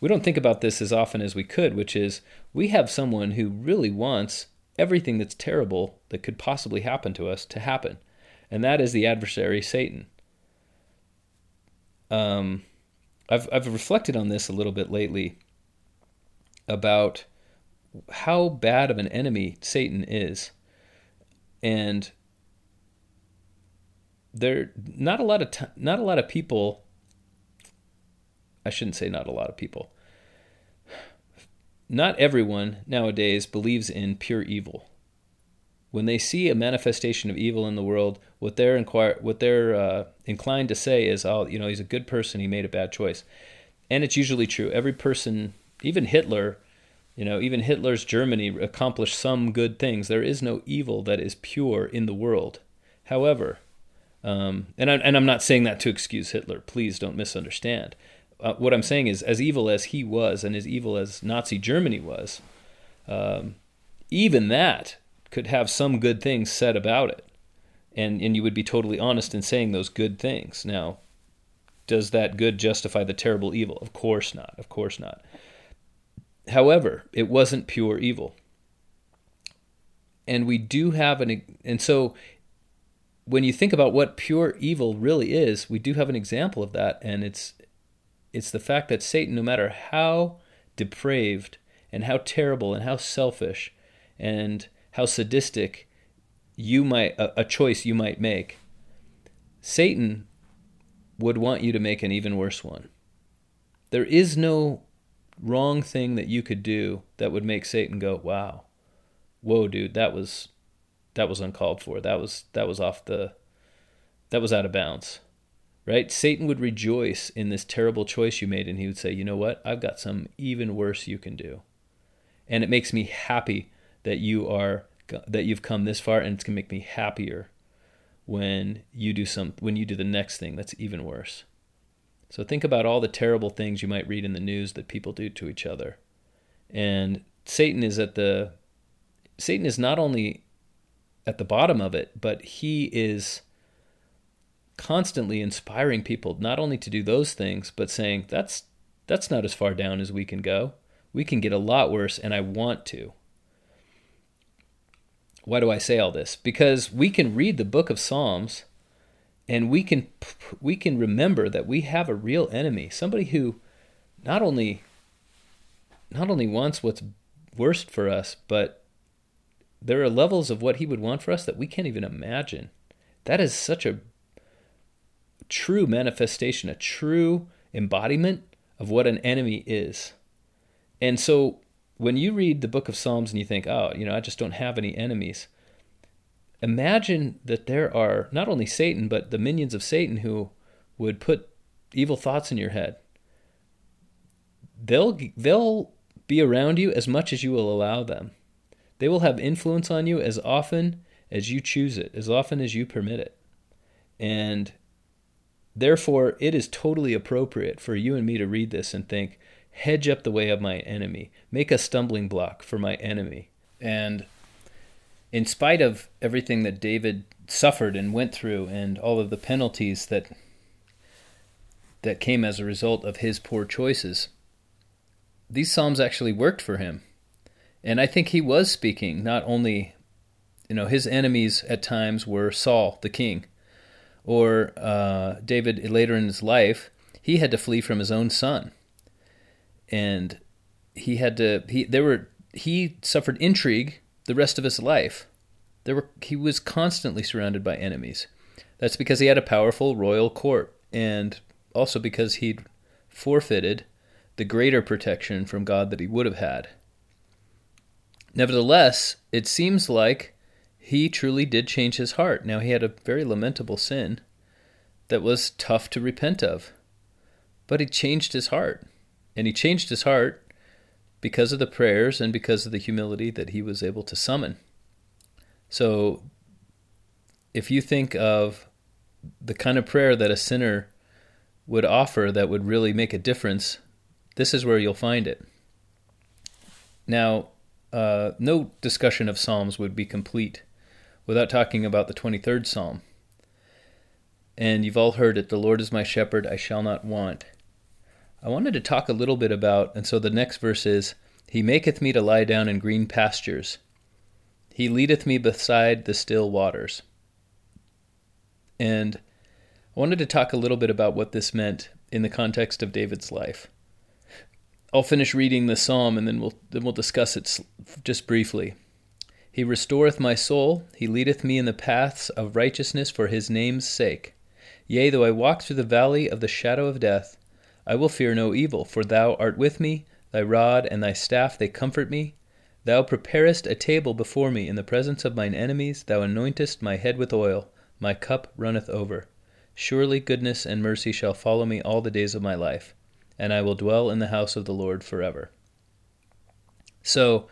we don't think about this as often as we could, which is we have someone who really wants everything that's terrible that could possibly happen to us to happen and that is the adversary, Satan. Um, I've I've reflected on this a little bit lately about how bad of an enemy Satan is, and there not a lot of t- not a lot of people. I shouldn't say not a lot of people. Not everyone nowadays believes in pure evil when they see a manifestation of evil in the world, what they're inquire, what they're uh, inclined to say is, "Oh, you know, he's a good person. He made a bad choice," and it's usually true. Every person, even Hitler, you know, even Hitler's Germany accomplished some good things. There is no evil that is pure in the world. However, um, and I, and I'm not saying that to excuse Hitler. Please don't misunderstand. Uh, what I'm saying is, as evil as he was, and as evil as Nazi Germany was, um, even that could have some good things said about it. And, and you would be totally honest in saying those good things. Now, does that good justify the terrible evil? Of course not. Of course not. However, it wasn't pure evil. And we do have an, and so when you think about what pure evil really is, we do have an example of that, and it's it's the fact that Satan, no matter how depraved and how terrible and how selfish and how sadistic you might a, a choice you might make. Satan would want you to make an even worse one. There is no wrong thing that you could do that would make Satan go, "Wow, whoa, dude, that was that was uncalled for. That was that was off the that was out of bounds." Right? Satan would rejoice in this terrible choice you made and he would say, "You know what? I've got some even worse you can do." And it makes me happy that you are that you've come this far and it's to make me happier when you do some when you do the next thing that's even worse so think about all the terrible things you might read in the news that people do to each other. And satan is at the satan is not only at the bottom of it but he is constantly inspiring people not only to do those things but saying that's that's not as far down as we can go. We can get a lot worse and i want to. Why do I say all this? Because we can read the book of Psalms and we can we can remember that we have a real enemy, somebody who not only not only wants what's worst for us, but there are levels of what he would want for us that we can't even imagine. That is such a true manifestation, a true embodiment of what an enemy is. And so when you read the book of Psalms and you think, oh, you know, I just don't have any enemies, imagine that there are not only Satan, but the minions of Satan who would put evil thoughts in your head. They'll, they'll be around you as much as you will allow them. They will have influence on you as often as you choose it, as often as you permit it. And therefore, it is totally appropriate for you and me to read this and think, hedge up the way of my enemy, make a stumbling block for my enemy. And in spite of everything that David suffered and went through and all of the penalties that that came as a result of his poor choices, these psalms actually worked for him. And I think he was speaking not only you know his enemies at times were Saul the king or uh, David later in his life he had to flee from his own son and he had to he there were he suffered intrigue the rest of his life. There were he was constantly surrounded by enemies. That's because he had a powerful royal court and also because he'd forfeited the greater protection from God that he would have had. Nevertheless, it seems like he truly did change his heart. Now, he had a very lamentable sin that was tough to repent of, but he changed his heart. And he changed his heart because of the prayers and because of the humility that he was able to summon. So, if you think of the kind of prayer that a sinner would offer that would really make a difference, this is where you'll find it. Now, uh, no discussion of Psalms would be complete without talking about the 23rd Psalm. And you've all heard it The Lord is my shepherd, I shall not want. I wanted to talk a little bit about, and so the next verse is He maketh me to lie down in green pastures, He leadeth me beside the still waters. And I wanted to talk a little bit about what this meant in the context of David's life. I'll finish reading the psalm and then we'll then we'll discuss it just briefly. He restoreth my soul, he leadeth me in the paths of righteousness for his name's sake. Yea, though I walk through the valley of the shadow of death, I will fear no evil, for thou art with me, thy rod and thy staff they comfort me. Thou preparest a table before me in the presence of mine enemies, thou anointest my head with oil, my cup runneth over. Surely goodness and mercy shall follow me all the days of my life and I will dwell in the house of the Lord forever. So,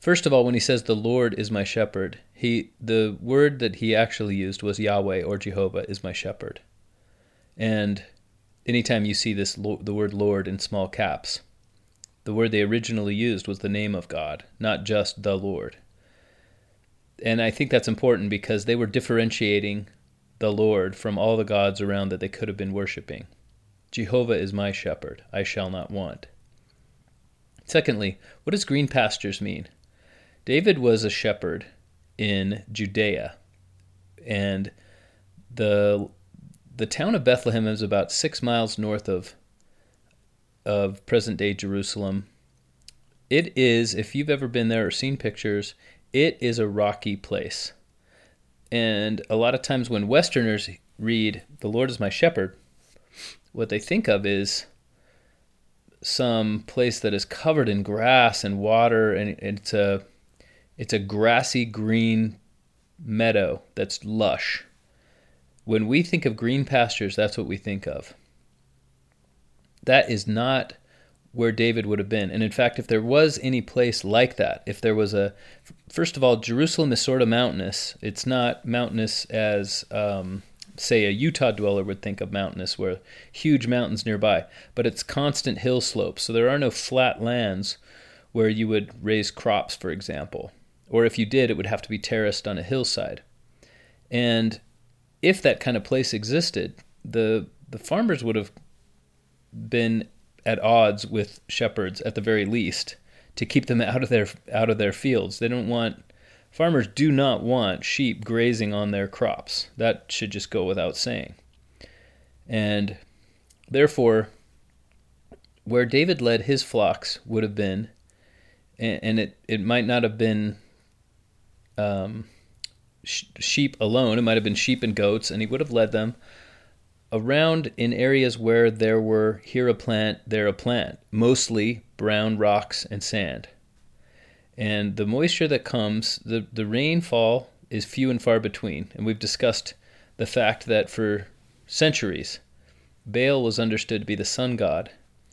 first of all, when he says the Lord is my shepherd, he the word that he actually used was Yahweh or Jehovah is my shepherd. And anytime you see this the word Lord in small caps, the word they originally used was the name of God, not just the Lord. And I think that's important because they were differentiating the Lord from all the gods around that they could have been worshiping. Jehovah is my shepherd, I shall not want. Secondly, what does green pastures mean? David was a shepherd in Judea, and the the town of Bethlehem is about six miles north of of present day Jerusalem. It is, if you've ever been there or seen pictures, it is a rocky place. And a lot of times when Westerners read, The Lord is my shepherd, what they think of is some place that is covered in grass and water and it's a it's a grassy green meadow that's lush. When we think of green pastures, that's what we think of. That is not where David would have been. And in fact, if there was any place like that, if there was a, first of all, Jerusalem is sort of mountainous. It's not mountainous as um, say a Utah dweller would think of mountainous, where huge mountains nearby, but it's constant hill slopes. So there are no flat lands where you would raise crops, for example. Or if you did, it would have to be terraced on a hillside. And if that kind of place existed, the the farmers would have been at odds with shepherds at the very least to keep them out of their out of their fields. They don't want Farmers do not want sheep grazing on their crops. That should just go without saying. And therefore, where David led his flocks would have been, and, it, it might not have been um, sh- sheep alone, it might have been sheep and goats, and he would have led them around in areas where there were here a plant, there a plant, mostly brown rocks and sand. And the moisture that comes, the, the rainfall is few and far between. And we've discussed the fact that for centuries, Baal was understood to be the sun god.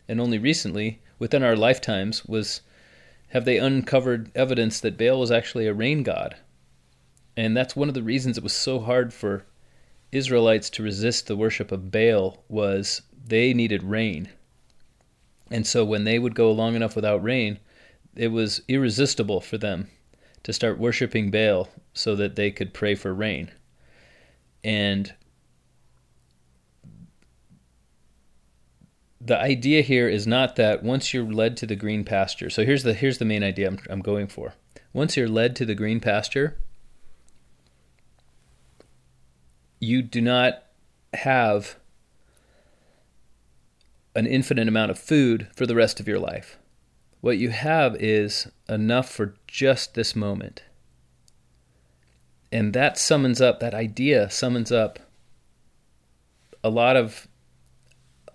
And only recently, within our lifetimes, was have they uncovered evidence that Baal was actually a rain god. And that's one of the reasons it was so hard for Israelites to resist the worship of Baal was they needed rain. And so when they would go long enough without rain, it was irresistible for them to start worshiping Baal so that they could pray for rain. And the idea here is not that once you're led to the green pasture. So here's the here's the main idea I'm, I'm going for. Once you're led to the green pasture, you do not have an infinite amount of food for the rest of your life. What you have is enough for just this moment. And that summons up, that idea summons up a lot of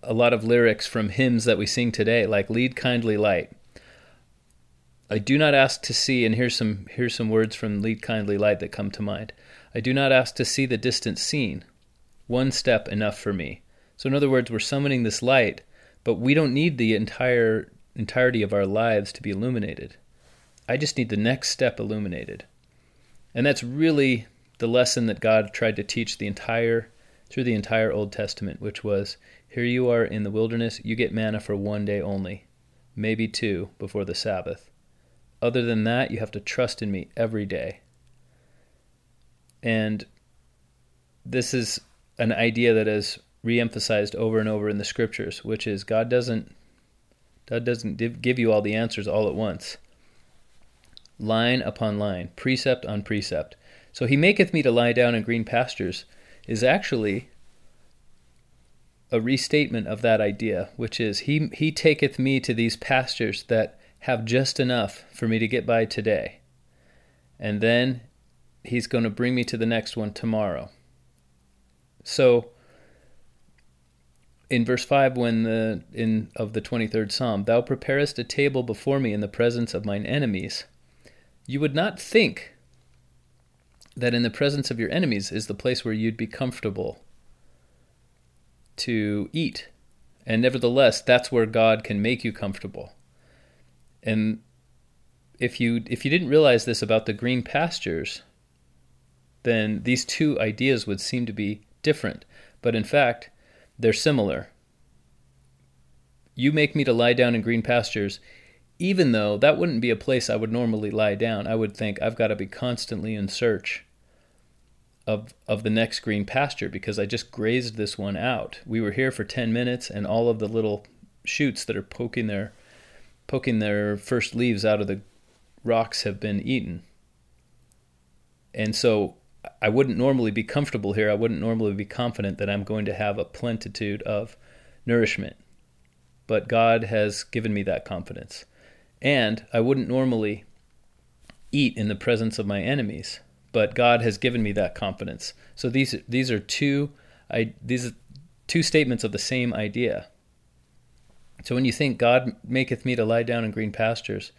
a lot of lyrics from hymns that we sing today, like Lead Kindly Light. I do not ask to see, and here's some here's some words from Lead Kindly Light that come to mind. I do not ask to see the distant scene. One step enough for me. So in other words, we're summoning this light, but we don't need the entire entirety of our lives to be illuminated. I just need the next step illuminated. And that's really the lesson that God tried to teach the entire through the entire Old Testament, which was here you are in the wilderness, you get manna for one day only, maybe two before the Sabbath. Other than that, you have to trust in me every day. And this is an idea that is reemphasized over and over in the scriptures, which is God doesn't God doesn't give you all the answers all at once. Line upon line, precept on precept. So he maketh me to lie down in green pastures is actually a restatement of that idea, which is he he taketh me to these pastures that have just enough for me to get by today. And then he's going to bring me to the next one tomorrow. So in verse 5 when the in of the 23rd psalm thou preparest a table before me in the presence of mine enemies you would not think that in the presence of your enemies is the place where you'd be comfortable to eat and nevertheless that's where God can make you comfortable and if you if you didn't realize this about the green pastures then these two ideas would seem to be different. But in fact, they're similar. You make me to lie down in green pastures, even though that wouldn't be a place I would normally lie down. I would think I've got to be constantly in search of of the next green pasture because I just grazed this one out. We were here for 10 minutes and all of the little shoots that are poking their poking their first leaves out of the rocks have been eaten. And so I wouldn't normally be comfortable here. I wouldn't normally be confident that I'm going to have a plentitude of nourishment. But God has given me that confidence. And I wouldn't normally eat in the presence of my enemies, but God has given me that confidence. So these these are two I these are two statements of the same idea. So when you think God maketh me to lie down in green pastures,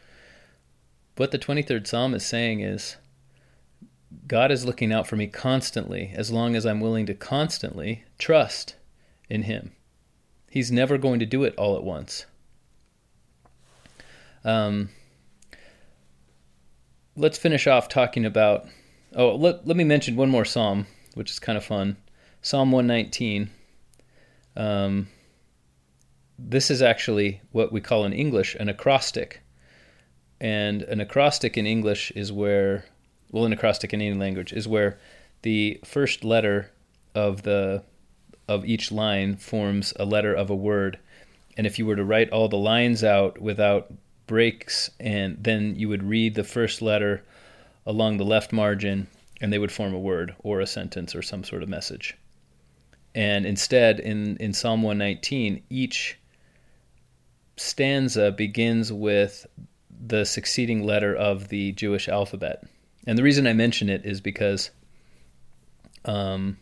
what the 23rd Psalm is saying is God is looking out for me constantly as long as I'm willing to constantly trust in Him. He's never going to do it all at once. Um, let's finish off talking about. Oh, let, let me mention one more psalm, which is kind of fun. Psalm 119. Um, this is actually what we call in English an acrostic. And an acrostic in English is where well, an acrostic in any language is where the first letter of the of each line forms a letter of a word, and if you were to write all the lines out without breaks, and then you would read the first letter along the left margin, and they would form a word or a sentence or some sort of message. And instead, in in Psalm 119, each stanza begins with the succeeding letter of the Jewish alphabet. And the reason I mention it is because um,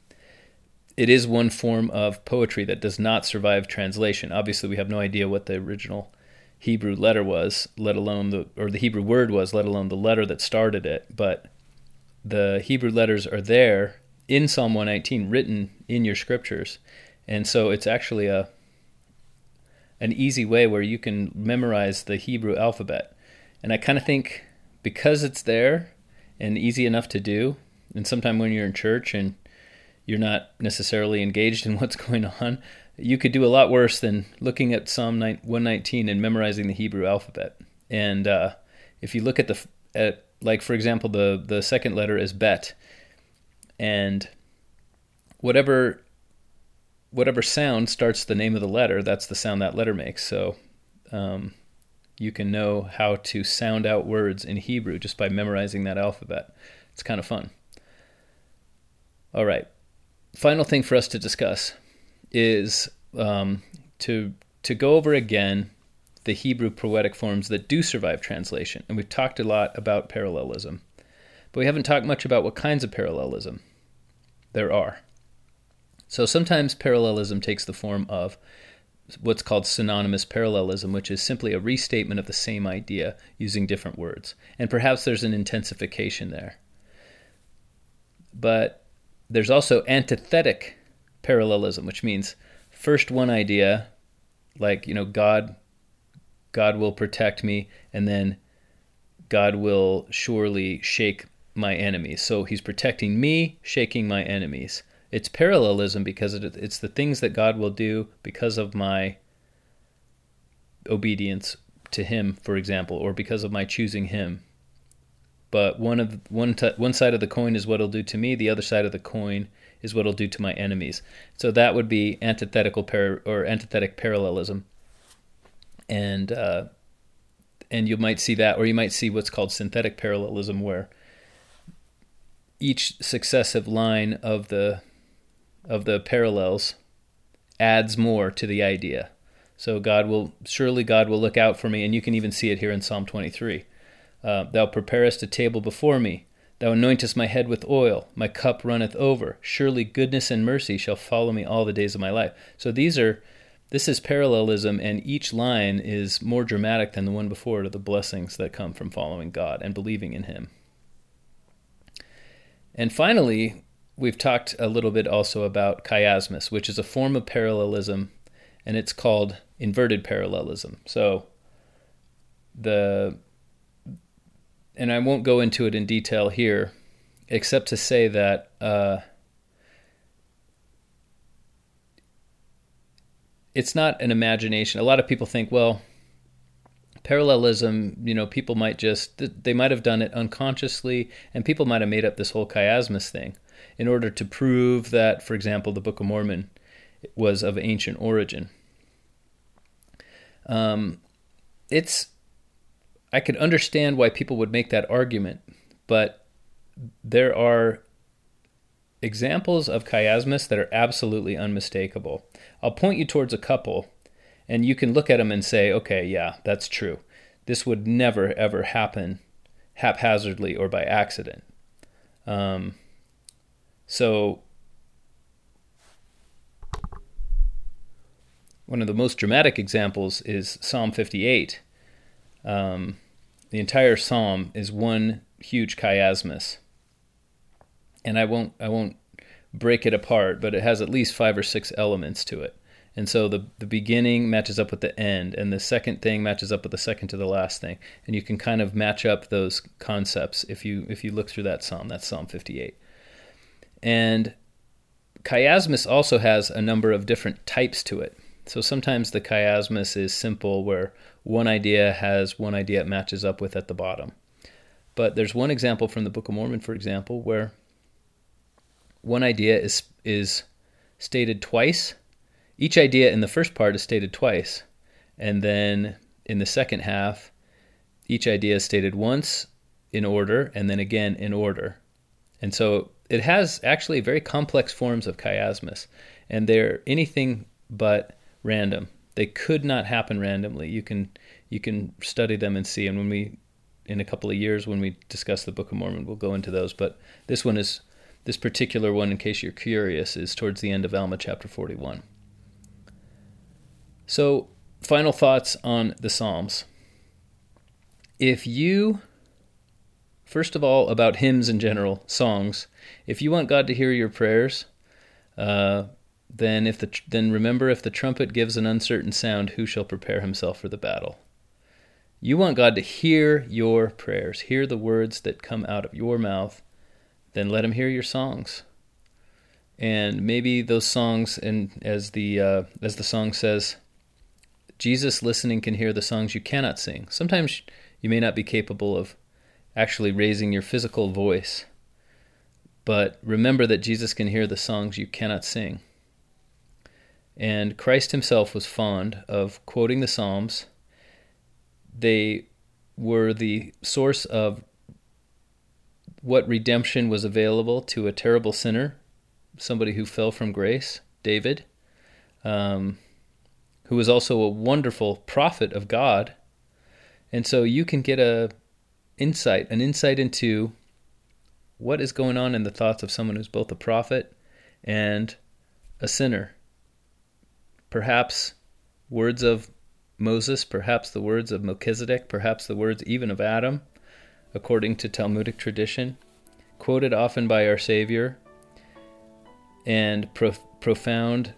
it is one form of poetry that does not survive translation. Obviously, we have no idea what the original Hebrew letter was, let alone the or the Hebrew word was, let alone the letter that started it. But the Hebrew letters are there in Psalm 119, written in your scriptures, and so it's actually a an easy way where you can memorize the Hebrew alphabet. And I kind of think because it's there and easy enough to do, and sometimes when you're in church and you're not necessarily engaged in what's going on, you could do a lot worse than looking at Psalm 119 and memorizing the Hebrew alphabet. And uh, if you look at the at like for example the the second letter is bet, and whatever whatever sound starts the name of the letter, that's the sound that letter makes. So um, you can know how to sound out words in Hebrew just by memorizing that alphabet. It's kind of fun. All right. Final thing for us to discuss is um, to to go over again the Hebrew poetic forms that do survive translation. And we've talked a lot about parallelism, but we haven't talked much about what kinds of parallelism there are. So sometimes parallelism takes the form of what's called synonymous parallelism, which is simply a restatement of the same idea using different words. And perhaps there's an intensification there. But there's also antithetic parallelism, which means first one idea, like, you know, God God will protect me, and then God will surely shake my enemies. So he's protecting me, shaking my enemies. It's parallelism because it's the things that God will do because of my obedience to Him, for example, or because of my choosing Him. But one of one t- one side of the coin is what He'll do to me. The other side of the coin is what He'll do to my enemies. So that would be antithetical par- or antithetic parallelism, and uh, and you might see that, or you might see what's called synthetic parallelism, where each successive line of the of the parallels adds more to the idea. So God will surely God will look out for me, and you can even see it here in Psalm 23. Uh, Thou preparest a table before me. Thou anointest my head with oil. My cup runneth over. Surely goodness and mercy shall follow me all the days of my life. So these are this is parallelism, and each line is more dramatic than the one before to the blessings that come from following God and believing in Him. And finally, we've talked a little bit also about chiasmus, which is a form of parallelism, and it's called inverted parallelism. So the and I won't go into it in detail here, except to say that uh, it's not an imagination. A lot of people think, well, parallelism, you know, people might just they might have done it unconsciously, and people might have made up this whole chiasmus thing in order to prove that, for example, the Book of Mormon was of ancient origin. Um, it's I could understand why people would make that argument, but there are examples of chiasmus that are absolutely unmistakable. I'll point you towards a couple, and you can look at them and say, okay, yeah, that's true. This would never, ever happen haphazardly or by accident. Um, so, one of the most dramatic examples is Psalm 58. Um, the entire psalm is one huge chiasmus, and I won't I won't break it apart, but it has at least five or six elements to it. And so the the beginning matches up with the end, and the second thing matches up with the second to the last thing, and you can kind of match up those concepts if you if you look through that psalm. That's Psalm 58. And chiasmus also has a number of different types to it. So sometimes the chiasmus is simple, where one idea has one idea it matches up with at the bottom. But there's one example from the Book of Mormon, for example, where one idea is is stated twice. Each idea in the first part is stated twice, and then in the second half, each idea is stated once in order, and then again in order. And so it has actually very complex forms of chiasmus, and they're anything but random. They could not happen randomly. You can you can study them and see. And when we in a couple of years when we discuss the Book of Mormon, we'll go into those. But this one is this particular one, in case you're curious, is towards the end of Alma chapter 41. So, final thoughts on the Psalms. If you, first of all, about hymns in general, songs, if you want God to hear your prayers, uh, then if the then remember if the trumpet gives an uncertain sound, who shall prepare himself for the battle? You want God to hear your prayers, hear the words that come out of your mouth, then let him hear your songs. And maybe those songs and as the uh, as the song says, Jesus listening can hear the songs you cannot sing. Sometimes you may not be capable of actually raising your physical voice. But remember that Jesus can hear the songs you cannot sing. And Christ himself was fond of quoting the Psalms. They were the source of what redemption was available to a terrible sinner, somebody who fell from grace, David, um, who was also a wonderful prophet of God. And so you can get a insight, an insight into what is going on in the thoughts of someone who's both a prophet and a sinner. Perhaps words of Moses, perhaps the words of Melchizedek, perhaps the words even of Adam, according to Talmudic tradition, quoted often by our Savior, and prof- profound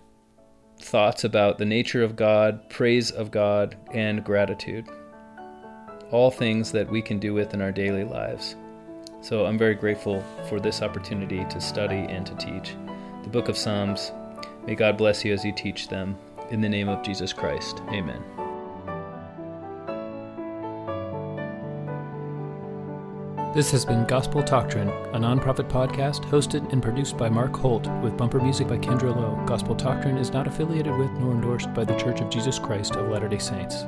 thoughts about the nature of God, praise of God, and gratitude. All things that we can do with in our daily lives. So I'm very grateful for this opportunity to study and to teach the book of Psalms. May God bless you as you teach them. In the name of Jesus Christ. Amen. This has been Gospel Doctrine, a nonprofit podcast hosted and produced by Mark Holt with bumper music by Kendra Lowe. Gospel Doctrine is not affiliated with nor endorsed by The Church of Jesus Christ of Latter day Saints.